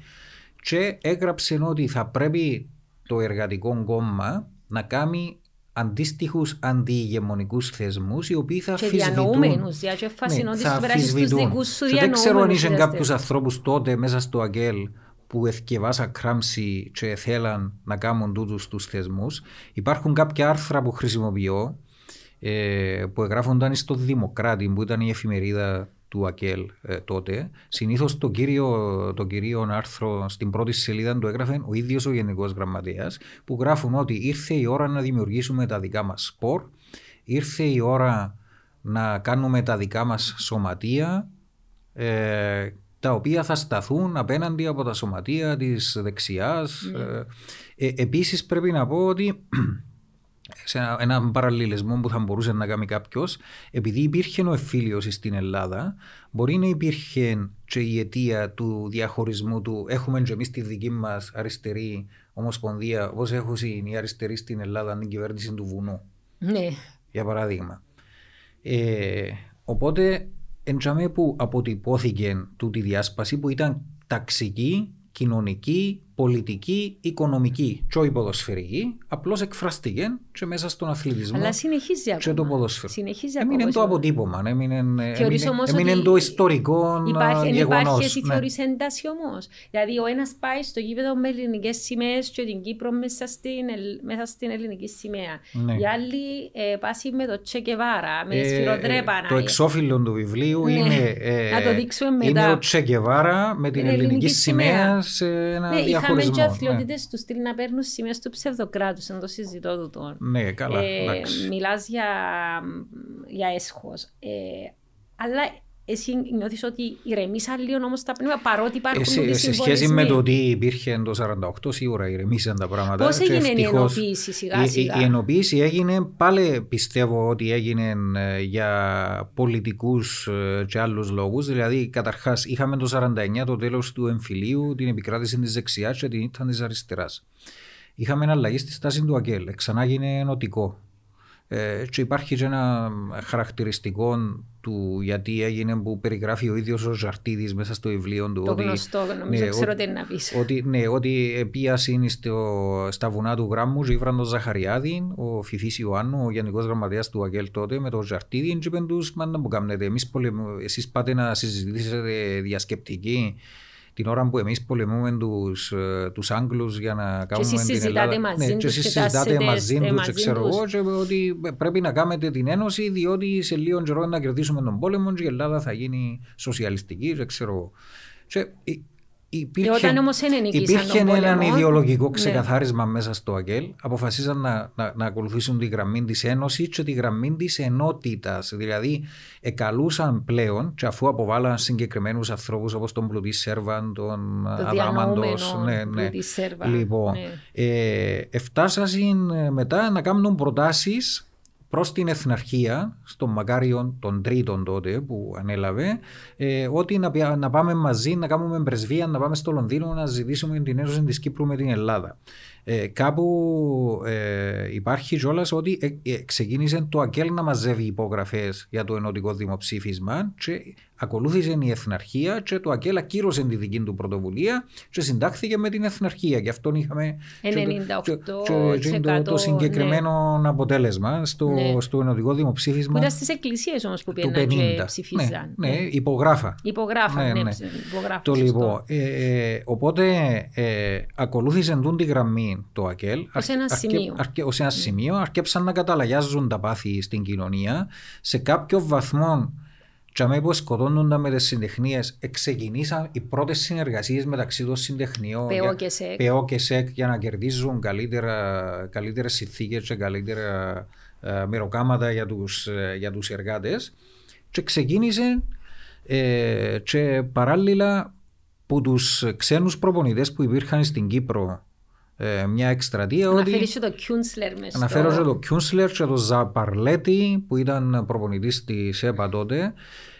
και έγραψε ότι θα πρέπει το εργατικό κόμμα να κάνει αντίστοιχους αντιηγεμονικούς θεσμούς οι οποίοι θα Και αφισβητούν. διανοούμενους, δηλαδή και φάση ότι θα σου περάσεις τους αφισβητούν. δικούς σου Και δεν ξέρω αν διανοούμενους είχε ουσιαστικά. κάποιους ανθρώπους τότε μέσα στο ΑΚΕΛ που εθκευάσα κράμψη και θέλαν να κάνουν τούτους τους θεσμούς. Υπάρχουν κάποια άρθρα που χρησιμοποιώ ε, που εγγράφονταν στο Δημοκράτη που ήταν η εφημερίδα του ΑΚΕΛ ε, τότε. Συνήθως το κύριο, το κύριο άρθρο στην πρώτη σελίδα του έγραφε ο ίδιος ο Γενικός Γραμματέας που γράφουν ότι ήρθε η ώρα να δημιουργήσουμε τα δικά μας σπορ, ήρθε η ώρα να κάνουμε τα δικά μας σωματεία ε, τα οποία θα σταθούν απέναντι από τα σωματεία της δεξιάς. Ε, ε, επίσης πρέπει να πω ότι σε ένα, έναν παραλληλισμό που θα μπορούσε να κάνει κάποιος, επειδή υπήρχε ο εφήλιος στην Ελλάδα, μπορεί να υπήρχε και η αιτία του διαχωρισμού του. Έχουμε και εμείς τη δική μας αριστερή ομοσπονδία, όπω έχουν οι αριστεροί στην Ελλάδα, την κυβέρνηση του βουνού, Ναι. για παράδειγμα. Ε, οπότε, εντζαμέ που αποτυπώθηκε τούτη διάσπαση που ήταν ταξική, κοινωνική, πολιτική, οικονομική και όχι ποδοσφαιρική, απλώς εκφραστήκε και μέσα στον αθλητισμό Αλλά συνεχίζει και ακόμα. το ποδόσφαιρο. Συνεχίζει Έμεινε ακόμα. το αποτύπωμα, έμεινε, Θεωρείς έμεινε, όμως έμεινε ότι το ιστορικό Υπάρχει, εν γεγονός. υπάρχει εσύ θεωρείς ένταση όμως; Δηλαδή ο ένας πάει στο γήπεδο με ελληνικές σημαίες και την Κύπρο μέσα στην, ελ- μέσα στην ελληνική σημαία. Ναι. Οι άλλοι ε, πάσει με το Τσεκεβάρα, με Ε, σφυροτρέπανα. το εξώφυλλο του βιβλίου Ναι. είναι, ε, Να το δείξουμε είναι μετά. ο Τσεκεβάρα με την Την ελληνική ελληνική σημαία σημαία. σε ένα Ναι, είχαμε διαχωρισμό. και ναι. αθλειότητες τους στυλ να παίρνουν σημαίες του ψευδοκράτους, δεν το συζητώ το τώρα. Ναι, καλά, Ε, εντάξει. μιλάς για, για έσχος. Ε, αλλά εσύ νιώθεις ότι ηρεμήσαν λίγο όμως τα πνεύμα παρότι υπάρχουν Ε, σε, τούτοι σε σχέση με συμβολισμοί. το τι υπήρχε το 48, σίγουρα ηρεμήσαν τα πράγματα. Πώς και έγινε η ευτυχώς- ενοποίηση σιγά η, η, σιγά; η ενοποίηση έγινε, πάλι πιστεύω ότι έγινε ε, για πολιτικούς ε, και άλλους λόγους. Δηλαδή, καταρχάς, είχαμε το 49 το τέλος του εμφυλίου, την επικράτηση της δεξιάς και την ήττα της αριστεράς. Είχαμε αλλαγή στη στάση του ΑΚΕΛ, ξανά έγινε ενωτικό. Ε, και υπάρχει και ένα χαρακτηριστικό του γιατί έγινε που περιγράφει ο ίδιος ο Ζαρτίδης μέσα στο βιβλίο του. Το ότι, γνωστό, νομίζω ναι, ξέρω ο- τι είναι να πεις. ότι, ναι, ότι πίασαν στο, στα βουνά του Γράμμους και ήβραν τον Ζαχαριάδη, ο Φιφής Ιωάννου, ο γενικός γραμματέας του ΑΚΕΛ τότε, με τον Ζαρτίδη και είπαν τους, μα να μου κάνετε, εμείς πολεμ- εσείς πάτε να συζητήσετε διασκεπτική την ώρα που εμείς πολεμούμε τους, ε, τους Άγγλους για να κάνουμε εσείς την συζητάτε Ελλάδα. μαζί ναι, και τους εσείς και συζητάτε τάσετε μαζί στε- τους και μαζί ξέρω τους. εγώ και ότι πρέπει να κάνετε την ένωση διότι σε λίγο καιρό να κερδίσουμε τον πόλεμο και η Ελλάδα θα γίνει σοσιαλιστική και ξέρω εγώ. Και υ- υπήρχε, όταν όμως δεν ενίκησαν υπήρχε τον ένα πόλεμο, ιδεολογικό ναι. ξεκαθάρισμα μέσα στο ΑΚΕΛ. Αποφασίσαν να, να, να ακολουθήσουν τη γραμμή της Ένωσης και τη γραμμή της ενότητας. Δηλαδή, εκαλούσαν πλέον, και αφού αποβάλαν συγκεκριμένους ανθρώπους όπως τον Πλουτή Σέρβαν, τον Το Αδάμαντος. διανοούμενο Ναι, ναι. Πλούτη Σέρβα. Λοιπόν, Ναι. ε, εφτάσασαν ε, μετά να κάνουν προτάσεις προς την Εθναρχία, στον Μακάριον τον τρίτον τότε που ανέλαβε, ε, ότι να, πια- να πάμε μαζί, να κάνουμε πρεσβεία, να πάμε στο Λονδίνο να ζητήσουμε την ένωση της Κύπρου με την Ελλάδα. Ε, κάπου ε, υπάρχει κιόλας ότι ε, ε, ξεκίνησε το ΑΚΕΛ να μαζεύει υπογραφές για το ενωτικό δημοψήφισμα και ακολούθησε η Εθναρχία και το ΑΚΕΛ ακύρωσε τη δική του πρωτοβουλία και συντάχθηκε με την Εθναρχία. Γι' αυτό είχαμε 98% και, και, το, το συγκεκριμένο ναι. αποτέλεσμα στο, ναι. στο ενωτικό δημοψήφισμα. Που ήταν στις εκκλησίες όμως που πήγαιναν και ψηφίζαν. Ναι, ναι, υπογράφα. Υπογράφα, ναι, ναι, ναι. Υπογράφα, το λοιπόν, ε, οπότε ε, ακολούθησε την γραμμή το ΑΚΕΛ. Ω ένα σημείο. Αρκε, ως ένα σημείο αρκέψαν να καταλαγιάζουν τα πάθη στην κοινωνία σε κάποιο βαθμό και αμέσως που σκοτώνονταν με τις συντεχνίες ξεκινήσαν οι πρώτες συνεργασίες μεταξύ των συντεχνιών ΠΕΟ και ΣΕΚ. ΠΕΟ και ΣΕΚ για να κερδίζουν καλύτερα, καλύτερες συνθήκες και καλύτερα ε, μεροκάματα για τους, ε, για τους εργάτες και ξεκίνησε ε, και παράλληλα που τους ξένους προπονητές που υπήρχαν στην Κύπρο ε, μια εκστρατεία Αναφέρει και το Κιούνσλερ μες Αναφέρω και το Κιούνσλερ και το Ζαπαρλέτη που ήταν προπονητής της ΕΠΑ τότε.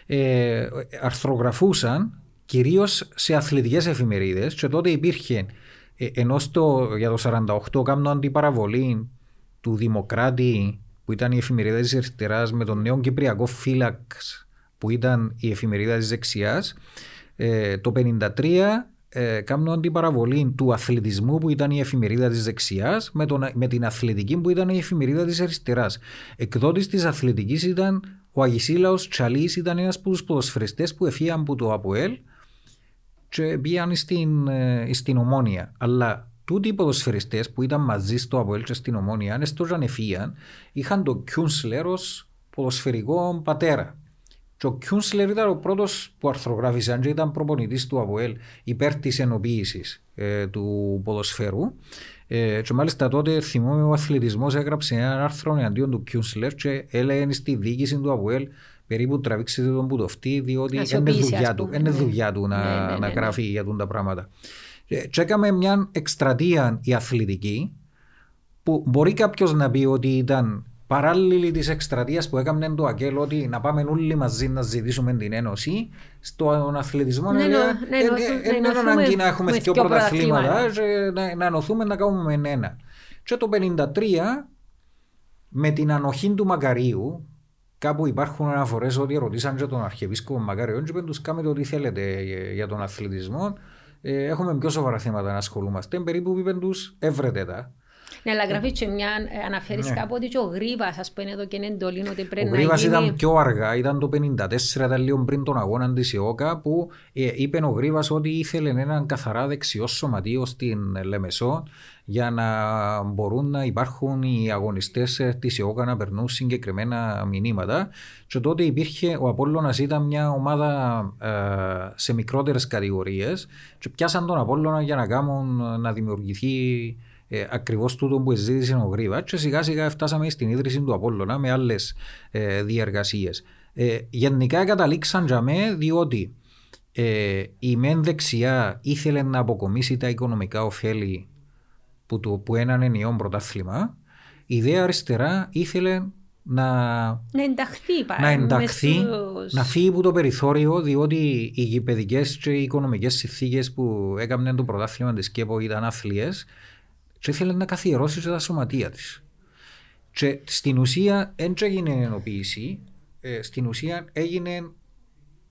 Ε, αρθρογραφούσαν κυρίως σε αθλητικές εφημερίδες και τότε υπήρχε ε, ενώ στο, για το 48 κάνω αντιπαραβολή του Δημοκράτη που ήταν η εφημερίδα της αριστεράς με τον νέο Κυπριακό φύλαξ που ήταν η εφημερίδα της δεξιάς ε, το 53 ε, κάνω αντιπαραβολή του αθλητισμού που ήταν η εφημερίδα της δεξιάς με, τον, με την αθλητική που ήταν η εφημερίδα της αριστεράς. Εκδότης της αθλητικής ήταν ο Αγισίλαος Τσαλής, ήταν ένας από τους ποδοσφαιριστές που εφίαν από το ΑΠΟΕΛ και πήγαν στην, ε, στην Ομόνια. Αλλά τούτοι οι ποδοσφαιριστές που ήταν μαζί στο ΑΠΟΕΛ και στην Ομόνια, αν έστωζαν εφίαν, είχαν το Κιούνσλερ ως ποδοσφαιρικό πατέρα. Και ο Κιούνσλερ ήταν ο πρώτος που αρθρογράφησε, αν ήταν προπονητής του ΑΒΟΕΛ υπέρ της ενοποίησης ε, του ποδοσφαίρου. Ε, και μάλιστα τότε θυμόμαι ο αθλητισμός έγραψε ένα άρθρο εναντίον του Κιούνσλερ και έλεγε στη διοίκηση του ΑΒΟΕΛ περίπου τραβήξετε τον που το φτύει, διότι είναι δουλειά του, είναι ναι. δουλειά του να, ναι, ναι, να γράφει για τα πράγματα. Ε, και έκαμε μια εκστρατεία η αθλητική που μπορεί κάποιος να πει ότι ήταν παράλληλη της εκστρατείας που έκαμε το ΑΚΕΛ ότι να πάμε όλοι μαζί να ζητήσουμε την Ένωση, στον αθλητισμό ναι, είναι ναι, ναι, ανάγκη να έχουμε δύο πρωταθλήματα να, να ενωθούμε να κάνουμε ένα. Και το 1953 με την ανοχή του Μακαρίου κάπου υπάρχουν αναφορές ότι ρωτήσαν και τον Αρχιεπίσκοπο Μακαριόν και τους κάνετε ό,τι θέλετε για τον αθλητισμό. Ε, έχουμε πιο σοβαρά θέματα να ασχολούμαστε. Περίπου είπαν τους, έβρετε τα. Ναι, αλλά γράφει και μια, ε, αναφέρεις ναι. κάπου ότι και ο Γρήβας, ας πούμε, εδώ και είναι εντολή ότι πρέπει ο να γίνει... ήταν πιο αργά, ήταν το 1954, ήταν λίγο πριν τον αγώνα της ΕΟΚΑ, που ε, είπε ο Γρήβας ότι ήθελε έναν καθαρά δεξιό σωματείο στην Λεμεσό, για να μπορούν να υπάρχουν οι αγωνιστές της ΕΟΚΑ να περνούν συγκεκριμένα μηνύματα. Και τότε υπήρχε, ο Απόλλωνας ήταν μια ομάδα ε, σε μικρότερες κατηγορίες και πιάσαν τον Απόλλωνα για να, κάνουν, να δημιουργηθεί ε, ακριβώς τούτο που ζήτησε ο Γρήβα και σιγά σιγά φτάσαμε στην ίδρυση του Απόλλωνα με άλλες ε, διεργασίε. Ε, γενικά καταλήξαν για με διότι ε, η μεν δεξιά ήθελε να αποκομίσει τα οικονομικά ωφέλη που, το, που έναν ενιαίο πρωτάθλημα, η ιδέα αριστερά ήθελε να, να ενταχθεί, να, ενταχθεί να φύγει από το περιθώριο, διότι οι γηπαιδικές και οι οικονομικές συνθήκες που έκαναν το πρωτάθλημα της ΚΕΠΟ ήταν αθλίε και ήθελε να καθιερώσει τα σωματεία της. Και στην ουσία δεν έγινε ενοποίηση, ε, στην ουσία έγινε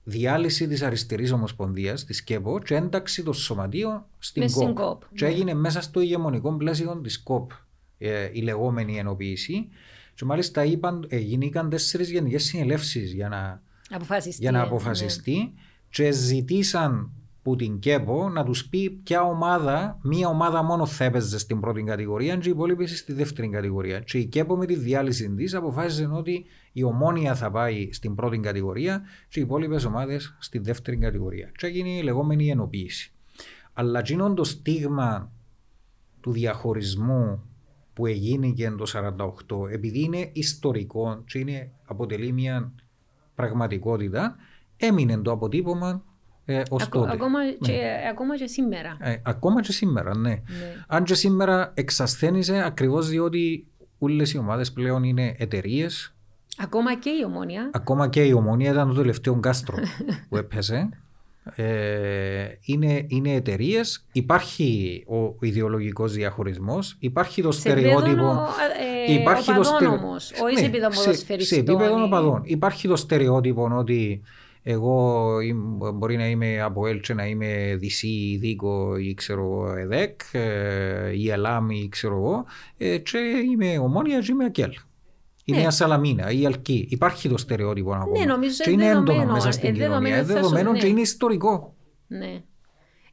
διάλυση της αριστερής ομοσπονδίας, της ΚΕΠΟ, και ένταξη των σωματείων στην ΚΟΠ. ΚΟΠ. Και ναι. έγινε μέσα στο ηγεμονικό πλαίσιο της ΚΟΠ ε, η λεγόμενη ενοποίηση. Και μάλιστα είπαν, ε, γίνηκαν τέσσερις γενικές συνελεύσεις για να αποφασιστεί, για να αποφασιστεί ναι. και ζητήσαν που την ΚΕΠΟ να τους πει ποια ομάδα, μία ομάδα μόνο θα έπαιζε στην πρώτη κατηγορία και οι υπόλοιποι στη δεύτερη κατηγορία. Και η ΚΕΠΟ με τη διάλυση της αποφάσισε ότι η ομόνια θα πάει στην πρώτη κατηγορία και οι υπόλοιπες ομάδες στη δεύτερη κατηγορία. Και έγινε η λεγόμενη ενοποίηση. Αλλά εκείνο το στίγμα του διαχωρισμού που έγινε και το 1948, επειδή είναι ιστορικό και είναι, αποτελεί μια πραγματικότητα, έμεινε το αποτύπωμα ε, ως Ακο, τότε. Ακόμα, ναι. και, ακόμα και σήμερα. Ε, ακόμα και σήμερα, ναι. ναι. Αν και σήμερα εξασθένησε ακριβώς διότι όλες οι ομάδες πλέον είναι εταιρείες. Ακόμα και η ομόνια. Ακόμα και η ομόνια ήταν το τελευταίο κάστρο που έπεσε. Ε, είναι, είναι εταιρείες, υπάρχει ο ιδεολογικός διαχωρισμός, υπάρχει το στερεότυπο. Ε, υπάρχει το στερεότυπο. όχι σε επίπεδο Σε, σε επίπεδο οπαδών. Υπάρχει το στερεότυπο ότι εγώ μπορεί να είμαι από Έλτσε, να είμαι Δυσί, Δίκο ή ξέρω ΕΔΕΚ ε, ή Ελάμ ή ξέρω εγώ ε, και είμαι ομόνια και είμαι Ακέλ. Η ναι. Νέα Σαλαμίνα, η Αλκή. Υπάρχει το στερεότυπο ακόμα. Ναι, νομίζω και είναι έντονο μέσα στην κοινωνία. Είναι δεδομένο και είναι ιστορικό. Ναι.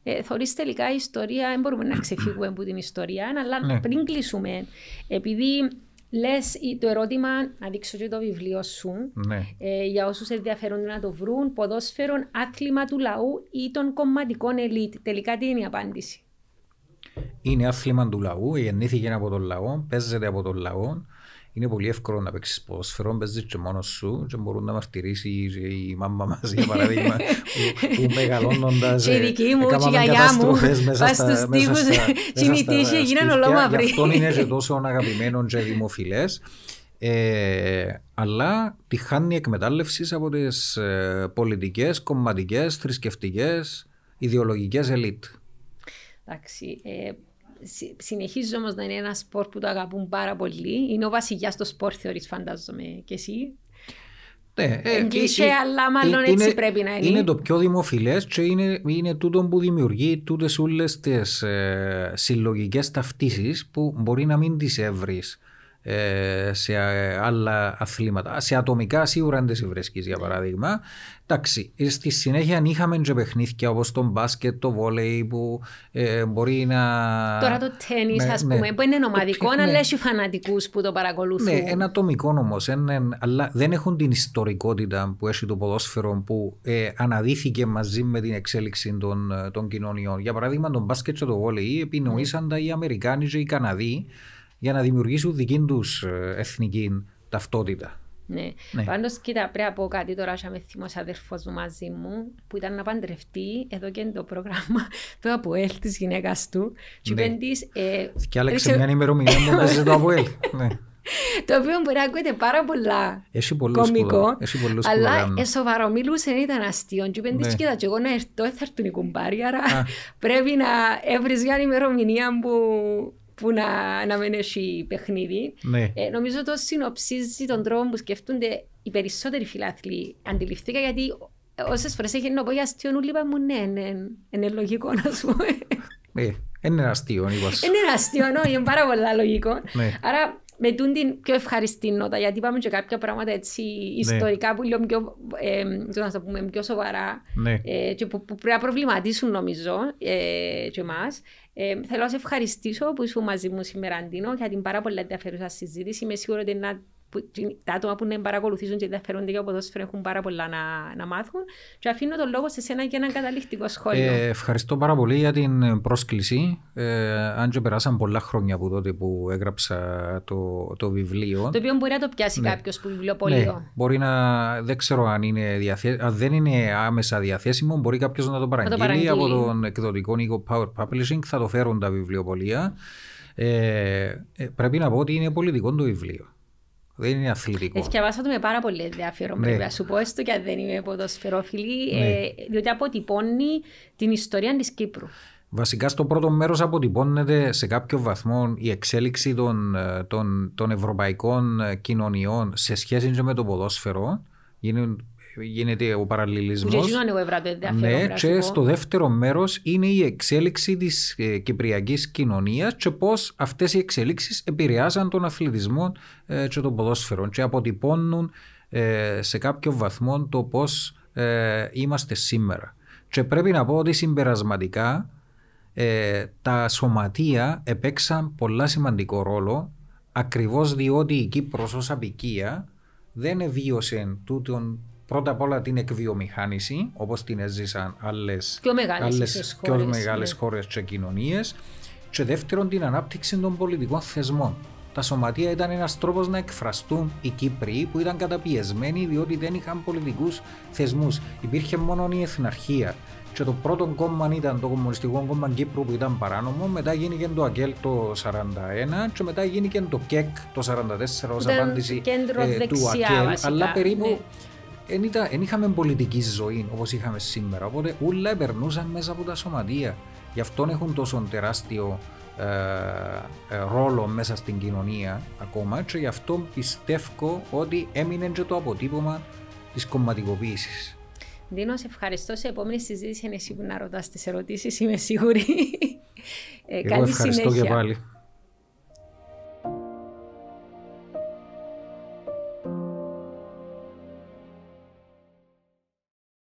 Ε, θωρείς τελικά η ιστορία, δεν μπορούμε να ξεφύγουμε από την ιστορία, αλλά ναι. πριν κλείσουμε, επειδή Λες το ερώτημα, να δείξω και το βιβλίο σου, ναι. ε, για όσους ενδιαφέρονται να το βρουν, ποδόσφαιρο, άθλημα του λαού ή των κομματικών ελίτ. Τελικά τι είναι η απάντηση; Είναι άθλημα του λαού, γεννήθηκε από τον λαό, παίζεται από τον λαό είναι πολύ εύκολο να παίξεις ποδόσφαιρο, παίζεις και μόνος σου και μπορούν να μαρτυρήσει η μάμα μας για παράδειγμα που, που μεγαλώνοντας και η δική μου και η γιαγιά μου πας στους τύπους και η μητήση έγιναν ολόμαυροι. Γι' αυτό είναι και τόσο αγαπημένο και δημοφιλές. Ε, αλλά τη χάνει εκμετάλλευση από τις ε, πολιτικές, κομματικές, θρησκευτικές, ιδεολογικές ελίτ. Εντάξει. Ε, συνεχίζει όμως να είναι ένα σπορ που το αγαπούν πάρα πολύ. Είναι ο βασιλιάς στο σπορ, θεωρείς, φαντάζομαι και εσύ. Ναι, ε, κλεισέ, αλλά μάλλον είναι, έτσι πρέπει να είναι. Είναι το πιο δημοφιλές και είναι, είναι τούτο που δημιουργεί τούτες όλες τις ε, συλλογικές ταυτίσεις που μπορεί να μην τις έβρει ε, σε άλλα αθλήματα. Σε ατομικά σίγουρα δεν τι βρίσκεις, για παράδειγμα. Εντάξει, στη συνέχεια είχαμε και παιχνίδια όπως το μπάσκετ, το βόλεϊ που ε, μπορεί να. Τώρα το τέννη, ναι, ας πούμε, ναι. που είναι ομαδικό, ναι. αλλά έχει φανατικούς που το παρακολουθούν. Ναι, ένα ατομικό όμως. Αλλά δεν έχουν την ιστορικότητα που έχει το ποδόσφαιρο που ε, αναδύθηκε μαζί με την εξέλιξη των, των κοινωνιών. Για παράδειγμα, το μπάσκετ και το βόλεϊ επινοήσαν τα οι Αμερικάνοι και οι Καναδοί για να δημιουργήσουν δική τους ε, εθνική ταυτότητα. Ναι. ναι. Πάντως, κοίτα, πρέπει να πω κάτι τώρα, είχαμε θυμός αδερφός μου μαζί μου, που ήταν να παντρευτεί, εδώ και είναι το πρόγραμμα, το ΑΠΟΕΛ της γυναίκας του. Και ναι. της... Ε, και άλλαξε μια ημερομηνία μου μέσα το ΑΠΟΕΛ. Ναι. το οποίο μπορεί να ακούγεται πάρα πολλά κομικό, αλλά ε, σοβαρό μιλούσε, ήταν αστείο. Και είπαν της, ναι. κοίτα, και εγώ να έρθω, θα έρθουν οι κουμπάροι, άρα πρέπει να έβρεις μια ημερομηνία που που να, να μην έχει παιχνίδι. Ναι. Ε, νομίζω το συνοψίζει τον τρόπο που σκεφτούνται οι περισσότεροι φιλάθλοι. Αντιληφθήκα γιατί όσες φορές έχει να πω για αστείο, όλοι είπα μου ναι, ναι, είναι λογικό να σου πούμε. Ναι, είναι αστείο, Είναι αστείο, ναι, είναι πάρα πολύ λογικό. Ναι. Άρα με τούν την πιο ευχαριστή νότα, γιατί είπαμε και κάποια πράγματα έτσι ναι. ιστορικά που λίγο πιο, ε, να το πούμε, πιο σοβαρά ναι. ε, και που, που, πρέπει να προβληματίσουν νομίζω ε, και εμάς. Ε, θέλω να σε ευχαριστήσω που ήσουν μαζί μου σήμερα, Αντίνο, για την πάρα πολύ ενδιαφέρουσα συζήτηση. Είμαι σίγουρη ότι να που, τα άτομα που να παρακολουθήσουν και ενδιαφέρονται για ποδόσφαιρο έχουν πάρα πολλά να, να μάθουν. Και αφήνω τον λόγο σε σένα για ένα καταληκτικό σχόλιο. Ε, ευχαριστώ πάρα πολύ για την πρόσκληση. Ε, αν και περάσαν πολλά χρόνια από τότε που έγραψα το, το βιβλίο. Το οποίο μπορεί να το πιάσει ναι. κάποιος που βιβλιοπολείο. Ναι. Μπορεί να. Δεν ξέρω αν, είναι διαθε... αν δεν είναι άμεσα διαθέσιμο, μπορεί κάποιος να το παραγγείλει, το παραγγείλει. από τον εκδοτικό Νίκο Power Publishing. Θα το φέρουν τα βιβλιοπολία. Ε, ε, πρέπει να πω ότι είναι πολιτικό το βιβλίο. Δεν είναι αθλητικό. Διαβάσα το με πάρα πολύ ενδιαφέρον. Ναι. Πρέπει να σου πω έστω και αν δεν είμαι ποδοσφαιρόφιλη, ναι. ε, διότι αποτυπώνει την ιστορία της Κύπρου. Βασικά στο πρώτο μέρος αποτυπώνεται σε κάποιο βαθμό η εξέλιξη των, ε, των, των ευρωπαϊκών ε, κοινωνιών σε σχέση με το ποδόσφαιρο. Γίνουν γίνεται ο παραλληλισμός. Ναι, και στο δεύτερο μέρος είναι η εξέλιξη της ε, κυπριακής κοινωνίας και πώς αυτές οι εξέλιξει επηρεάζαν τον αθλητισμό ε, και τον ποδόσφαιρο και αποτυπώνουν ε, σε κάποιο βαθμό το πώς ε, είμαστε σήμερα. Και πρέπει να πω ότι συμπερασματικά ε, τα σωματεία επέξαν πολλά σημαντικό ρόλο ακριβώς διότι η Κύπρος ως απικία δεν εβίωσε τούτον πρώτα απ' όλα την εκβιομηχάνηση, όπως την έζησαν άλλε πιο μεγάλες χώρες και κοινωνίες. Και δεύτερον, την ανάπτυξη των πολιτικών θεσμών. Τα σωματεία ήταν ένας τρόπος να εκφραστούν οι Κύπροι που ήταν καταπιεσμένοι διότι δεν είχαν πολιτικούς θεσμούς. Υπήρχε μόνο η εθναρχία. Και το πρώτο κόμμα ήταν το Κομμουνιστικό Κόμμα Κύπρου που ήταν παράνομο, μετά γίνηκε το ΑΚΕΛ το 1941 και μετά γίνηκε το ΚΕΚ το 1944 ως απάντηση ε, του ΑΚΕΛ. αλλά περίπου ναι δεν είχαμε πολιτική ζωή όπως είχαμε σήμερα. Οπότε όλα περνούσαν μέσα από τα σωματεία. Γι' αυτό έχουν τόσο τεράστιο ε, ε, ρόλο μέσα στην κοινωνία ακόμα και γι' αυτό πιστεύω ότι έμεινε και το αποτύπωμα της κομματικοποίησης. Δίνω, σε ευχαριστώ. Σε επόμενη συζήτηση είναι εσύ που να ρωτάς τις ερωτήσεις, είμαι σίγουρη. Ε, Εγώ ευχαριστώ συνέχεια. και πάλι.